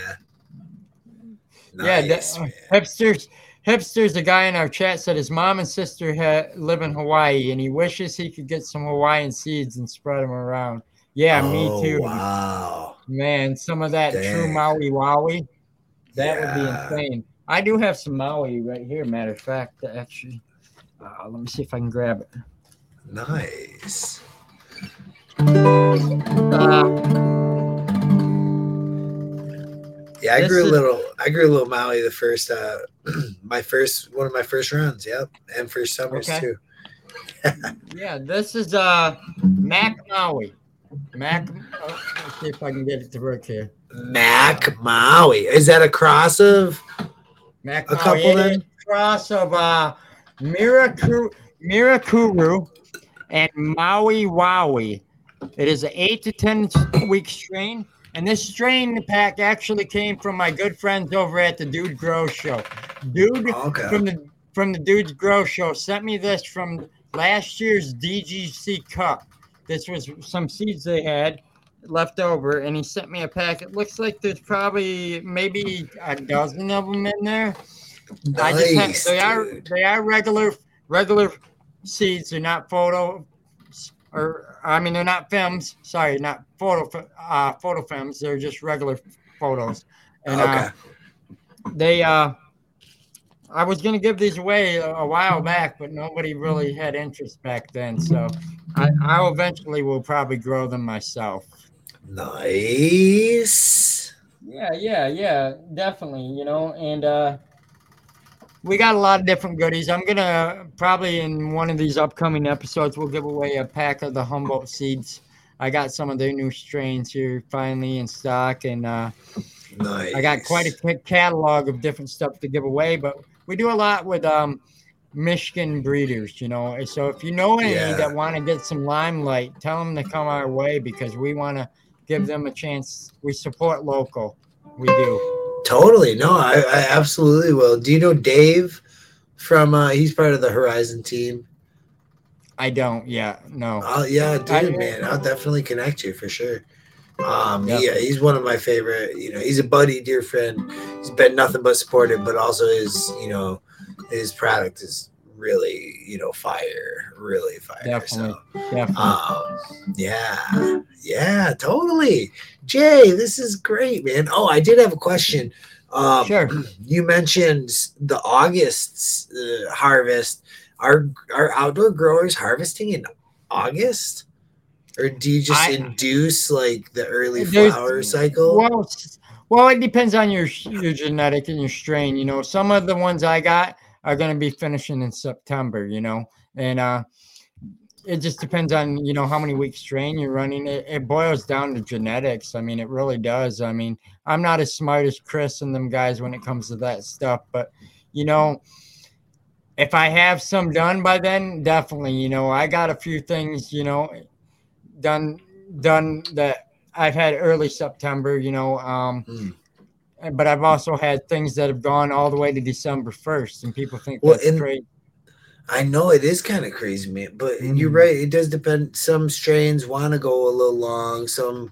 Speaker 1: Yeah,
Speaker 2: Nice,
Speaker 1: the,
Speaker 2: man.
Speaker 1: hipsters. Hipsters. The guy in our chat said his mom and sister ha- live in Hawaii, and he wishes he could get some Hawaiian seeds and spread them around. Yeah, me
Speaker 2: Oh,
Speaker 1: too.
Speaker 2: Wow.
Speaker 1: Man, some of that true
Speaker 2: Dang.
Speaker 1: Maui Wowie. That would be insane. I do have some Maui right here. Matter of fact, actually, uh, let me see if I can grab it.
Speaker 2: Nice.
Speaker 1: Uh,
Speaker 2: Yeah, I grew a little. I grew a little Maui the first, uh, (clears throat) my first one of my first runs. Yep, and first summers
Speaker 1: Okay.
Speaker 2: too. (laughs)
Speaker 1: yeah, this is uh Mac Maui. Mac. Oh, let's see if I can get it to work here.
Speaker 2: Mac Maui. Is that a cross of?
Speaker 1: Mac
Speaker 2: A
Speaker 1: Maui.
Speaker 2: couple then?
Speaker 1: a cross of uh Mirakuru, Mirakuru and Maui Wowie. It is an eight to ten week strain. And this strain pack actually came from my good friends over at the Dude Grow Show. Dude oh,
Speaker 2: Okay.
Speaker 1: from the from the Dude's Grow Show sent me this from last year's DGC Cup. This was some seeds they had left over, and he sent me a pack. It looks like there's probably maybe a dozen of them in there. I just have, they are they are regular regular seeds. They're not photo or I mean they're not fems. Sorry, not photo uh, photo fems. They're just regular photos. And uh,
Speaker 2: okay.
Speaker 1: they uh I was gonna give these away a, a while back, but nobody really had interest back then. So I, I eventually will probably grow them myself.
Speaker 2: Nice.
Speaker 1: Yeah, yeah, yeah, definitely. You know, and uh we got a lot of different goodies. I'm gonna probably in one of these upcoming episodes we'll give away a pack of the Humboldt seeds. I got some of their new strains here finally in stock, and uh,
Speaker 2: Nice.
Speaker 1: I got quite a catalog of different stuff to give away. But we do a lot with um, Michigan breeders, you know. So if you know any
Speaker 2: Yeah.
Speaker 1: that want to get some limelight, tell them to come our way because we want to give them a chance. We support local. We do.
Speaker 2: Totally. No, I, I absolutely will. Do you know Dave from uh he's part of the Horizon team?
Speaker 1: I don't. Yeah. No.
Speaker 2: Oh yeah, dude,
Speaker 1: I-
Speaker 2: man. I'll definitely connect you for sure. Um
Speaker 1: Yep.
Speaker 2: yeah, he's one of my favorite, you know, he's a buddy, dear friend. He's been nothing but supportive, but also his, you know, his product is really, you know, fire. Really fire.
Speaker 1: Definitely.
Speaker 2: So
Speaker 1: Definitely.
Speaker 2: um, yeah, yeah, totally. Jay, this is great, man. Oh, I did have a question. Um,
Speaker 1: sure. (clears throat)
Speaker 2: You mentioned the August uh, harvest. Are are outdoor growers harvesting in August, or do you just
Speaker 1: I-
Speaker 2: induce like the early flower cycle?
Speaker 1: Well, well, it depends on your your genetic and your strain. You know, some of the ones I got are going to be finishing in September. You know, and uh, it just depends on you know how many weeks strain you're running. It, it boils down to genetics. I mean, it really does. I mean, I'm not as smart as Chris and them guys when it comes to that stuff, but you know, if I have some done by then, definitely, you know, I got a few things, you know, done done that I've had early September, you know, um, mm. But I've also had things that have gone all the way to December 1st and people think well, that's crazy.
Speaker 2: I know it is kind of crazy, man, but mm. you're right. It does depend. Some strains want to go a little long, some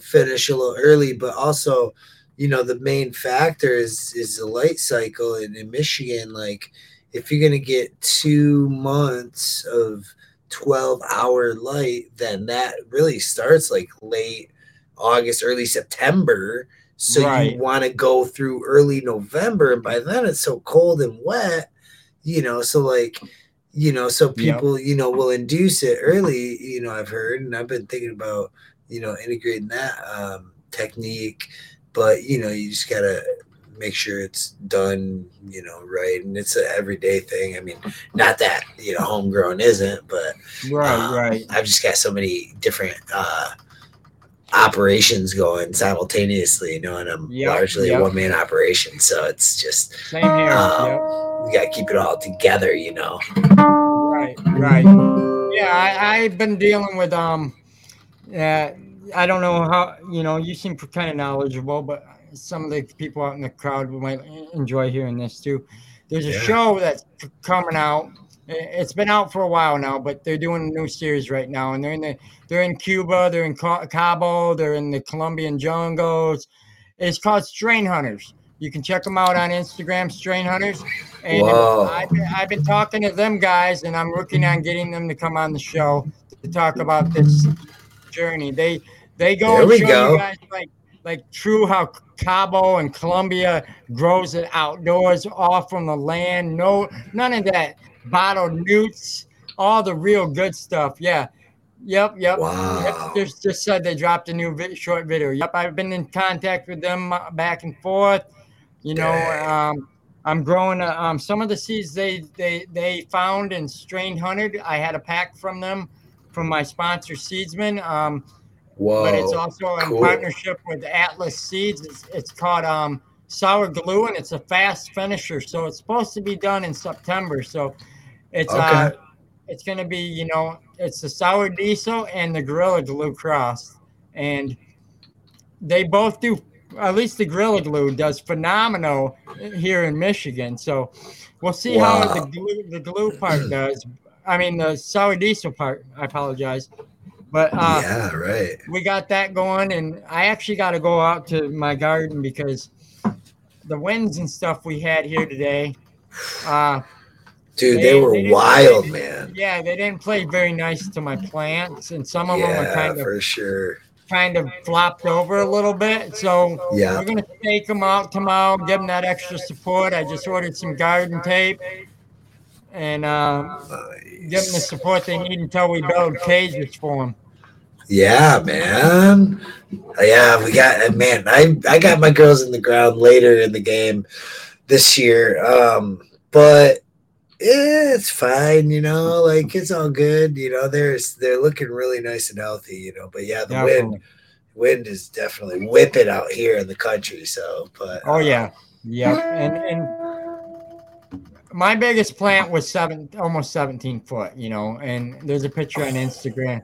Speaker 2: finish a little early, but also, you know, the main factor is is the light cycle. And in Michigan, like if you're gonna get two months of 12 hour light, then that really starts like late August, early September. So right. you want to go through early November, and by then it's so cold and wet, you know. So like, you know, so people, yep. you know, will induce it early. You know, I've heard, and I've been thinking about, you know, integrating that um, technique. But you know, you just gotta make sure it's done, you know, right. And it's an everyday thing. I mean, not that, you know, homegrown isn't, but
Speaker 1: right, um, right.
Speaker 2: I've just got so many different uh operations going simultaneously, you know, and I'm yep, largely yep. a one man operation. So it's just
Speaker 1: same here. Um, yep.
Speaker 2: You gotta keep it all together, you know.
Speaker 1: Right, right. Yeah, I, I've been dealing with um uh I don't know how you know, you seem kind of knowledgeable, but some of the people out in the crowd might enjoy hearing this too. There's a yeah. show that's coming out. It's been out for a while now, but they're doing a new series right now, and they're in the they're in Cuba, they're in Cabo, they're in the Colombian jungles. It's called Strain Hunters. You can check them out on Instagram, Strain Hunters. And I've been, I've been talking to them guys, and I'm working on getting them to come on the show to talk about this journey. They they go
Speaker 2: there and show go. you guys
Speaker 1: like like true how Cabo and Colombia grows it outdoors, off from the land. No, none of that bottled nutes, all the real good stuff. Yeah. Yep, yep.
Speaker 2: Wow.
Speaker 1: Yep, just just said they dropped a new vi- short video. Yep, I've been in contact with them uh, back and forth. You know, um, I'm growing uh, um, some of the seeds they they they found and strain hunted. I had a pack from them from my sponsor Seedsman. Um,
Speaker 2: Whoa,
Speaker 1: but it's also in cool. partnership with Atlas Seeds. It's, it's called um, Sour Glue, and it's a fast finisher. So it's supposed to be done in September. So it's okay. uh, it's going to be, you know, it's the Sour Diesel and the Gorilla Glue cross, and they both do. At least the Gorilla Glue does phenomenal here in Michigan. So we'll see wow. how the glue, the glue part (clears throat) does. I mean, the sour diesel part. I apologize. But uh,
Speaker 2: yeah, right.
Speaker 1: We got that going, and I actually got to go out to my garden because the winds and stuff we had here today. Uh,
Speaker 2: Dude, they, they were they wild, play, man.
Speaker 1: Yeah, they didn't play very nice to my plants, and some of yeah, them were kind of
Speaker 2: for sure
Speaker 1: kind of flopped over a little bit. So
Speaker 2: yeah,
Speaker 1: we're gonna take them out tomorrow, give them that extra support. I just ordered some garden tape and uh, nice. give them the support they need until we build cages for them.
Speaker 2: Yeah, man. Yeah, we got man. I I got my girls in the ground later in the game this year, um, but it's fine. You know, like it's all good. You know, they're they're looking really nice and healthy. You know, but yeah, the definitely. wind wind is definitely whipping out here in the country. So, but
Speaker 1: oh yeah, yeah, and and my biggest plant was seven, almost 17 foot, you know, and there's a picture on Instagram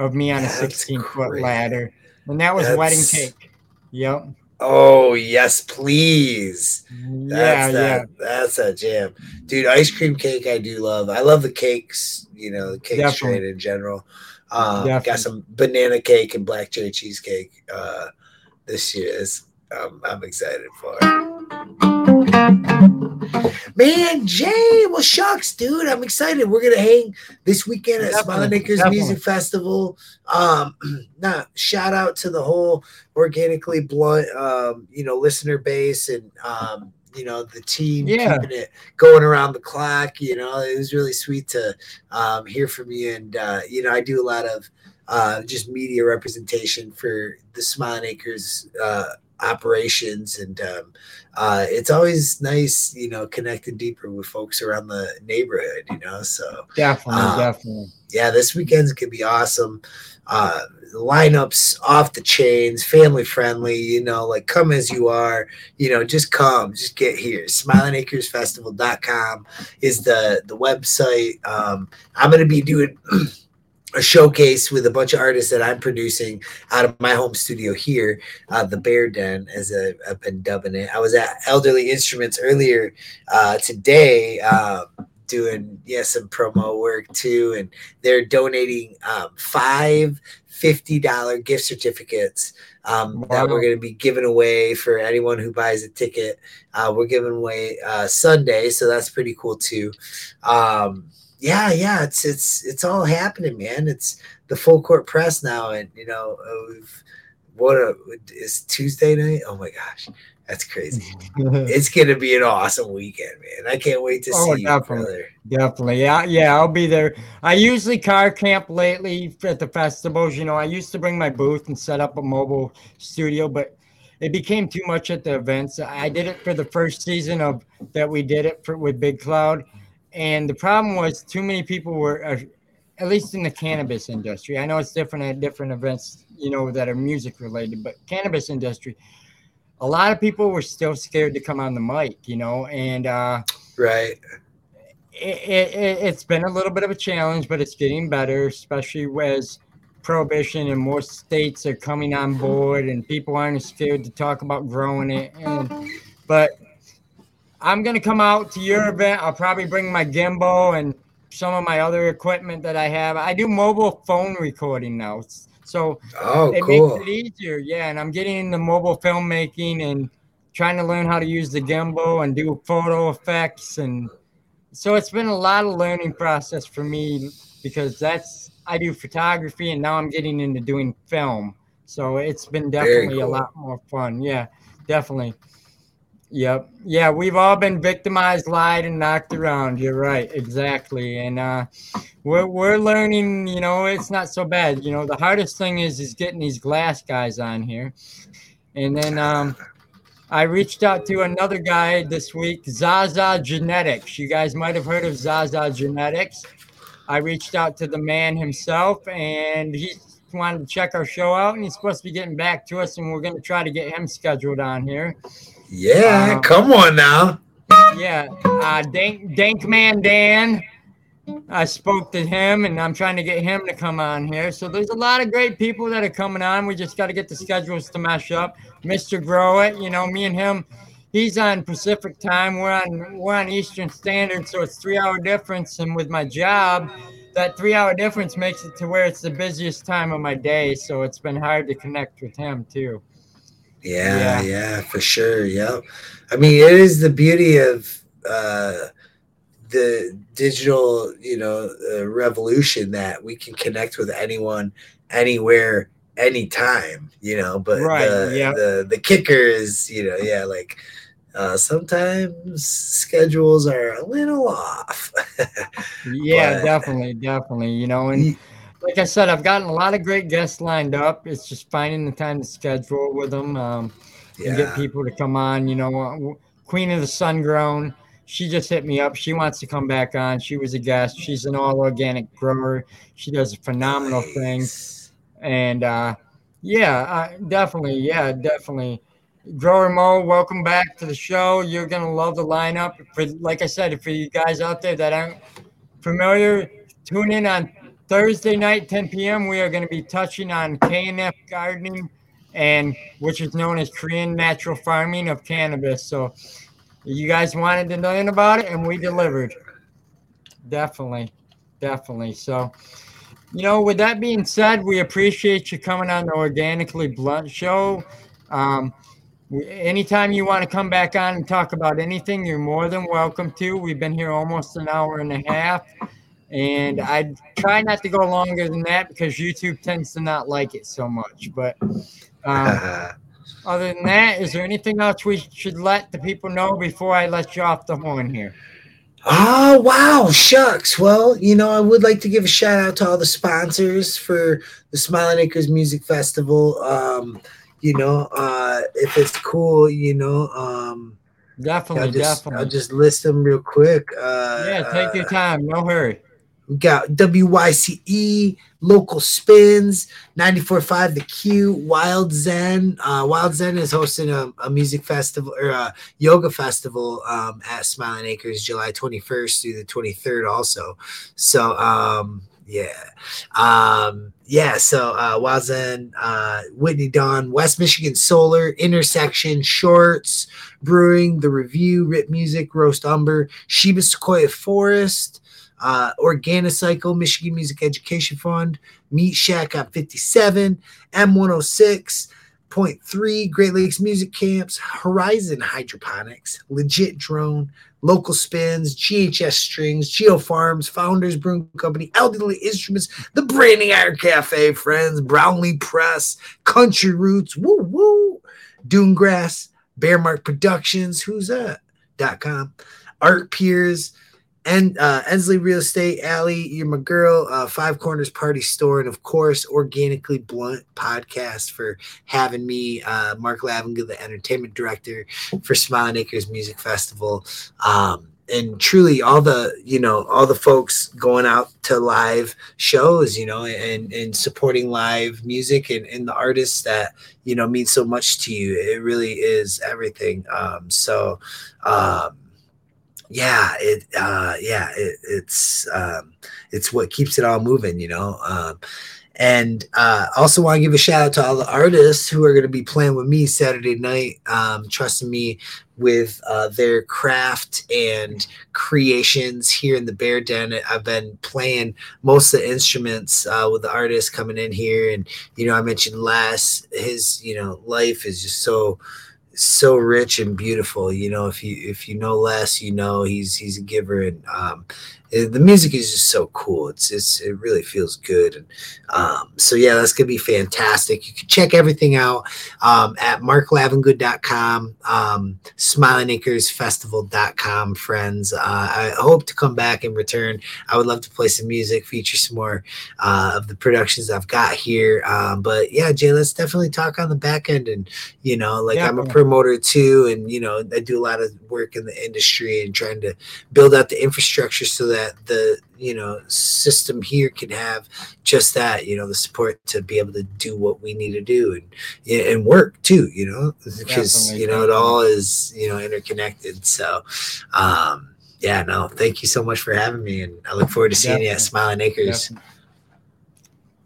Speaker 1: of me on a 16 foot ladder, and that was That's... wedding cake. Yep.
Speaker 2: Oh yes, please.
Speaker 1: That's yeah,
Speaker 2: that,
Speaker 1: yeah.
Speaker 2: That's a jam, dude. Ice cream cake, I do love. I love the cakes. You know, the cake Definitely. strain in general. Um, got some banana cake and black cherry cheesecake uh, this year. Is um, I'm excited for. Man, Jay, well, shucks, dude. I'm excited. We're gonna hang this weekend at Smiling Acres Music Festival. Um, (clears throat) nah, shout out to the whole organically blunt, um, you know, listener base and um, you know, the team
Speaker 1: yeah.
Speaker 2: keeping it going around the clock. You know, it was really sweet to um, hear from you. And uh, you know, I do a lot of uh, just media representation for the Smiling Acres uh, operations, and um, uh, it's always nice, you know, connecting deeper with folks around the neighborhood, you know. So
Speaker 1: definitely, um, definitely,
Speaker 2: yeah, this weekend's gonna be awesome. Uh, lineups off the chains, family friendly, you know, like come as you are, you know, just come, just get here. SmilingAcresFestival.com is the the website. Um, I'm gonna be doing (clears throat) a showcase with a bunch of artists that I'm producing out of my home studio here, uh, the Bear Den, as i have been dubbing it. I was at Elderly Instruments earlier uh, today. Uh, doing yeah some promo work too and they're donating um, five $50 gift certificates um, wow. that we're going to be giving away for anyone who buys a ticket uh, we're giving away uh, sunday so that's pretty cool too um, yeah, yeah, it's it's it's all happening, man. It's the full court press now, and you know, uh, we've what a is Tuesday night. Oh my gosh, that's crazy. (laughs) it's gonna be an awesome weekend, man. I can't wait to oh, see
Speaker 1: definitely,
Speaker 2: you,
Speaker 1: Definitely, yeah, yeah, I'll be there. I usually car camp lately at the festivals. You know, I used to bring my booth and set up a mobile studio, but it became too much at the events. I did it for the first season of that we did it for with Big Cloud and the problem was too many people were, uh, at least in the cannabis industry. I know it's different at different events, you know, that are music related, but cannabis industry, a lot of people were still scared to come on the mic, you know, and uh,
Speaker 2: right.
Speaker 1: It, it, it's been a little bit of a challenge, but it's getting better, especially as prohibition and more states are coming on board and people aren't scared to talk about growing it. And, but I'm gonna come out to your event. I'll probably bring my gimbal and some of my other equipment that I have. I do mobile phone recording now, so
Speaker 2: oh,
Speaker 1: it
Speaker 2: cool.
Speaker 1: makes it easier. Yeah, and I'm getting into mobile filmmaking and trying to learn how to use the gimbal and do photo effects, and so it's been a lot of learning process for me because that's I do photography and now I'm getting into doing film. So it's been definitely cool. a lot more fun. Yeah, definitely. Yep. Yeah, we've all been victimized, lied, and knocked around. You're right. Exactly. And uh, we're we're learning. You know, it's not so bad. You know, the hardest thing is is getting these glass guys on here. And then um, I reached out to another guy this week, Zaza Genetics. You guys might have heard of Zaza Genetics. I reached out to the man himself, and he wanted to check our show out, and he's supposed to be getting back to us, and we're going to try to get him scheduled on here.
Speaker 2: Yeah, um, come on now.
Speaker 1: Yeah, uh, Dank, Dankman Dan. I spoke to him, and I'm trying to get him to come on here. So there's a lot of great people that are coming on. We just got to get the schedules to mesh up. Mr. Grow It, you know, me and him. He's on Pacific time. We're on we're on Eastern Standard, so it's three hour difference. And with my job, that three hour difference makes it to where it's the busiest time of my day. So it's been hard to connect with him too.
Speaker 2: Yeah, yeah, yeah, for sure. Yep. I mean, it is the beauty of uh, the digital, you know, uh, revolution that we can connect with anyone, anywhere, anytime. You know, but right, the, yeah. the the kicker is, you know, yeah, like uh, sometimes schedules are a little off. (laughs)
Speaker 1: yeah, but, definitely, definitely. You know, and like I said, I've gotten a lot of great guests lined up. It's just finding the time to schedule with them um, yeah. and get people to come on. You know, uh, Queen of the Sun Grown, she just hit me up. She wants to come back on. She was a guest. She's an all organic grower. She does a phenomenal nice. thing. And uh, yeah, uh, definitely. Yeah, definitely. Grower Mo, welcome back to the show. You're gonna love the lineup. For like I said, for you guys out there that aren't familiar, tune in on Thursday night, 10 p.m., we are going to be touching on KNF gardening and which is known as Korean natural farming of cannabis. So you guys wanted to learn about it and we delivered. Definitely. Definitely. So, you know, with that being said, we appreciate you coming on the Organically Blunt show. Um, anytime you want to come back on and talk about anything, you're more than welcome to. We've been here almost an hour and a half. And I try not to go longer than that because YouTube tends to not like it so much. But um, (laughs) other than that, is there anything else we should let the people know before I let you off the horn here?
Speaker 2: Oh, wow. Shucks. Well, you know, I would like to give a shout out to all the sponsors for the Smiling Acres Music Festival. Um, you know, uh, if it's cool, you know, um,
Speaker 1: definitely,
Speaker 2: I'll just,
Speaker 1: definitely.
Speaker 2: I'll just list them real quick. Uh,
Speaker 1: yeah, take your time. No hurry.
Speaker 2: We got WYCE, Local Spins, 94.5 The Q, Wild Zen. Uh, Wild Zen is hosting a, a music festival or a yoga festival um, at Smiling Acres July 21st through the 23rd also. So, um, yeah. Um, yeah, so uh, Wild Zen, uh, Whitney Dawn, West Michigan Solar, Intersection, Shorts, Brewing, The Review, Rip Music, Roast Umber, Sheba Sequoia Forest, uh, Organicycle, Michigan Music Education Fund, Meat Shack on 57, M106.3, Great Lakes Music Camps, Horizon Hydroponics, Legit Drone, Local Spins, GHS Strings, Geo Farms, Founders Brewing Company, Elderly Instruments, The Branding Iron Cafe, Friends, Brownlee Press, Country Roots, woo woo, Dunegrass, Bearmark Productions, who's that? Dot com, Art Piers, and uh, Ensley Real Estate Alley, you're my girl, uh, Five Corners Party Store, and of course, Organically Blunt Podcast for having me, uh, Mark Lavengood, the entertainment director for Smiling Acres Music Festival. Um, and truly all the you know all the folks going out to live shows you know and and supporting live music and, and the artists that you know mean so much to you it really is everything um so um yeah it uh yeah it, it's um it's what keeps it all moving you know um and uh also want to give a shout out to all the artists who are going to be playing with me saturday night um trusting me with uh their craft and creations here in the bear den. I've been playing most of the instruments uh with the artists coming in here and you know i mentioned Les his you know life is just so so rich and beautiful you know if you if you know Les, you know he's he's a giver and um it- the music is just so cool. It's it's it really feels good. And um so yeah that's gonna be fantastic. You can check everything out um at marklavengood.com um smilingacresfestival.com friends. Uh i hope to come back and return. I would love to play some music feature some more uh of the productions i've got here. Um but yeah jay let's definitely talk on the back end and you know like i'm a promoter too. And you know i do a lot of work in the industry and trying to build out the infrastructure so that the you know system here can have just that you know the support to be able to do what we need to do and and work too you know because you know it all is you know interconnected so um yeah no thank you so much for having me and i look forward to seeing you at smiling acres
Speaker 1: Definitely.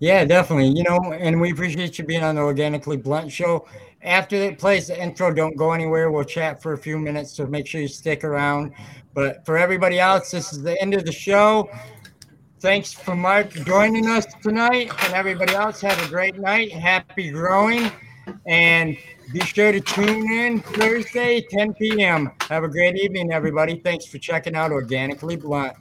Speaker 1: Yeah, definitely. You know, and we appreciate you being on the Organically Blunt show. After it plays the intro, don't go anywhere. We'll chat for a few minutes, so make sure you stick around. But for everybody else, this is the end of the show. Thanks for Mark joining us tonight, and everybody else have a great night. Happy growing, and be sure to tune in Thursday, 10 p.m. Have a great evening, everybody. Thanks for checking out Organically Blunt.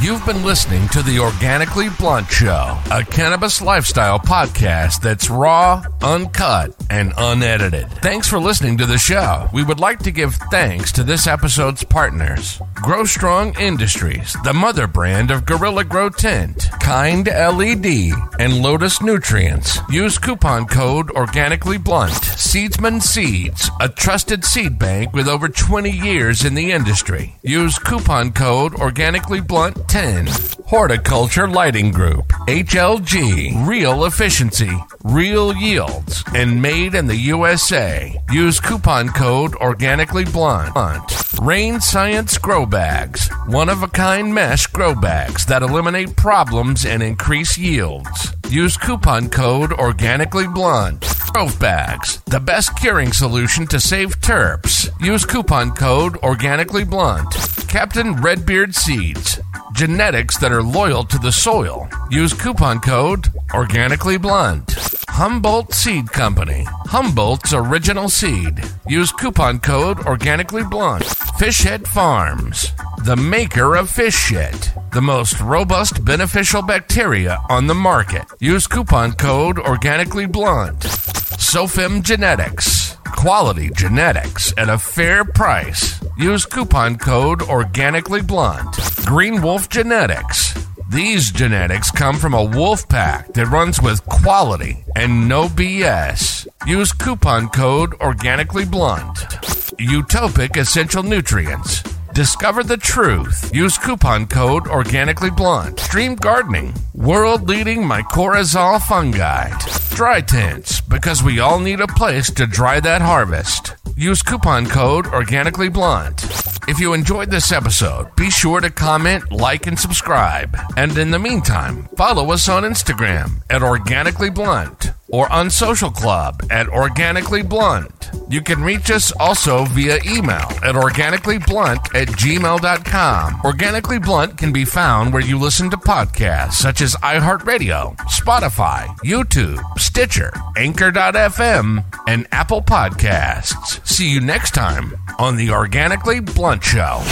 Speaker 3: You've been listening to the Organically Blunt Show, a cannabis lifestyle podcast that's raw, uncut, and unedited. Thanks for listening to the show. We would like to give thanks to this episode's partners Grow Strong Industries, the mother brand of Gorilla Grow Tent, Kind LED, and Lotus Nutrients. Use coupon code Organically Blunt. Seedsman Seeds, a trusted seed bank with over 20 years in the industry. Use coupon code Organically Blunt 10. Horticulture Lighting Group, HLG, real efficiency, real yields, and made in the USA. Use coupon code Organically Blunt. Rain Science Grow Bags, one of a kind mesh grow bags that eliminate problems and increase yields. Use coupon code Organically Blunt. Grove Bags, the best curing solution to save terps. Use coupon code Organically Blunt. Captain Redbeard Seeds, genetics that are loyal to the soil. Use coupon code Organically Blunt. Humboldt Seed Company, Humboldt's original seed. Use coupon code Organically Blunt. Fishhead Farms, the maker of fish shit, the most robust beneficial bacteria on the market. Use coupon code Organically Blunt. SoFem Genetics. Quality genetics at a fair price. Use coupon code Organically Blunt. Green Wolf Genetics. These genetics come from a wolf pack that runs with quality and no BS. Use coupon code Organically Blunt. Utopic Essential Nutrients. Discover the truth. Use coupon code Organically Blunt. Xtreme Gardening. World leading mycorrhizal fungi. Dry tents, because we all need a place to dry that harvest. Use coupon code Organically Blunt. If you enjoyed this episode, be sure to comment, like, and subscribe. And in the meantime, follow us on Instagram at Organically Blunt or on Social Club at Organically Blunt. You can reach us also via email at organicallyblunt at gmail.com. Organically Blunt can be found where you listen to podcasts such as iHeartRadio, Spotify, YouTube, Stitcher, Anchor.fm, and Apple Podcasts. See you next time on the Organically Blunt Show.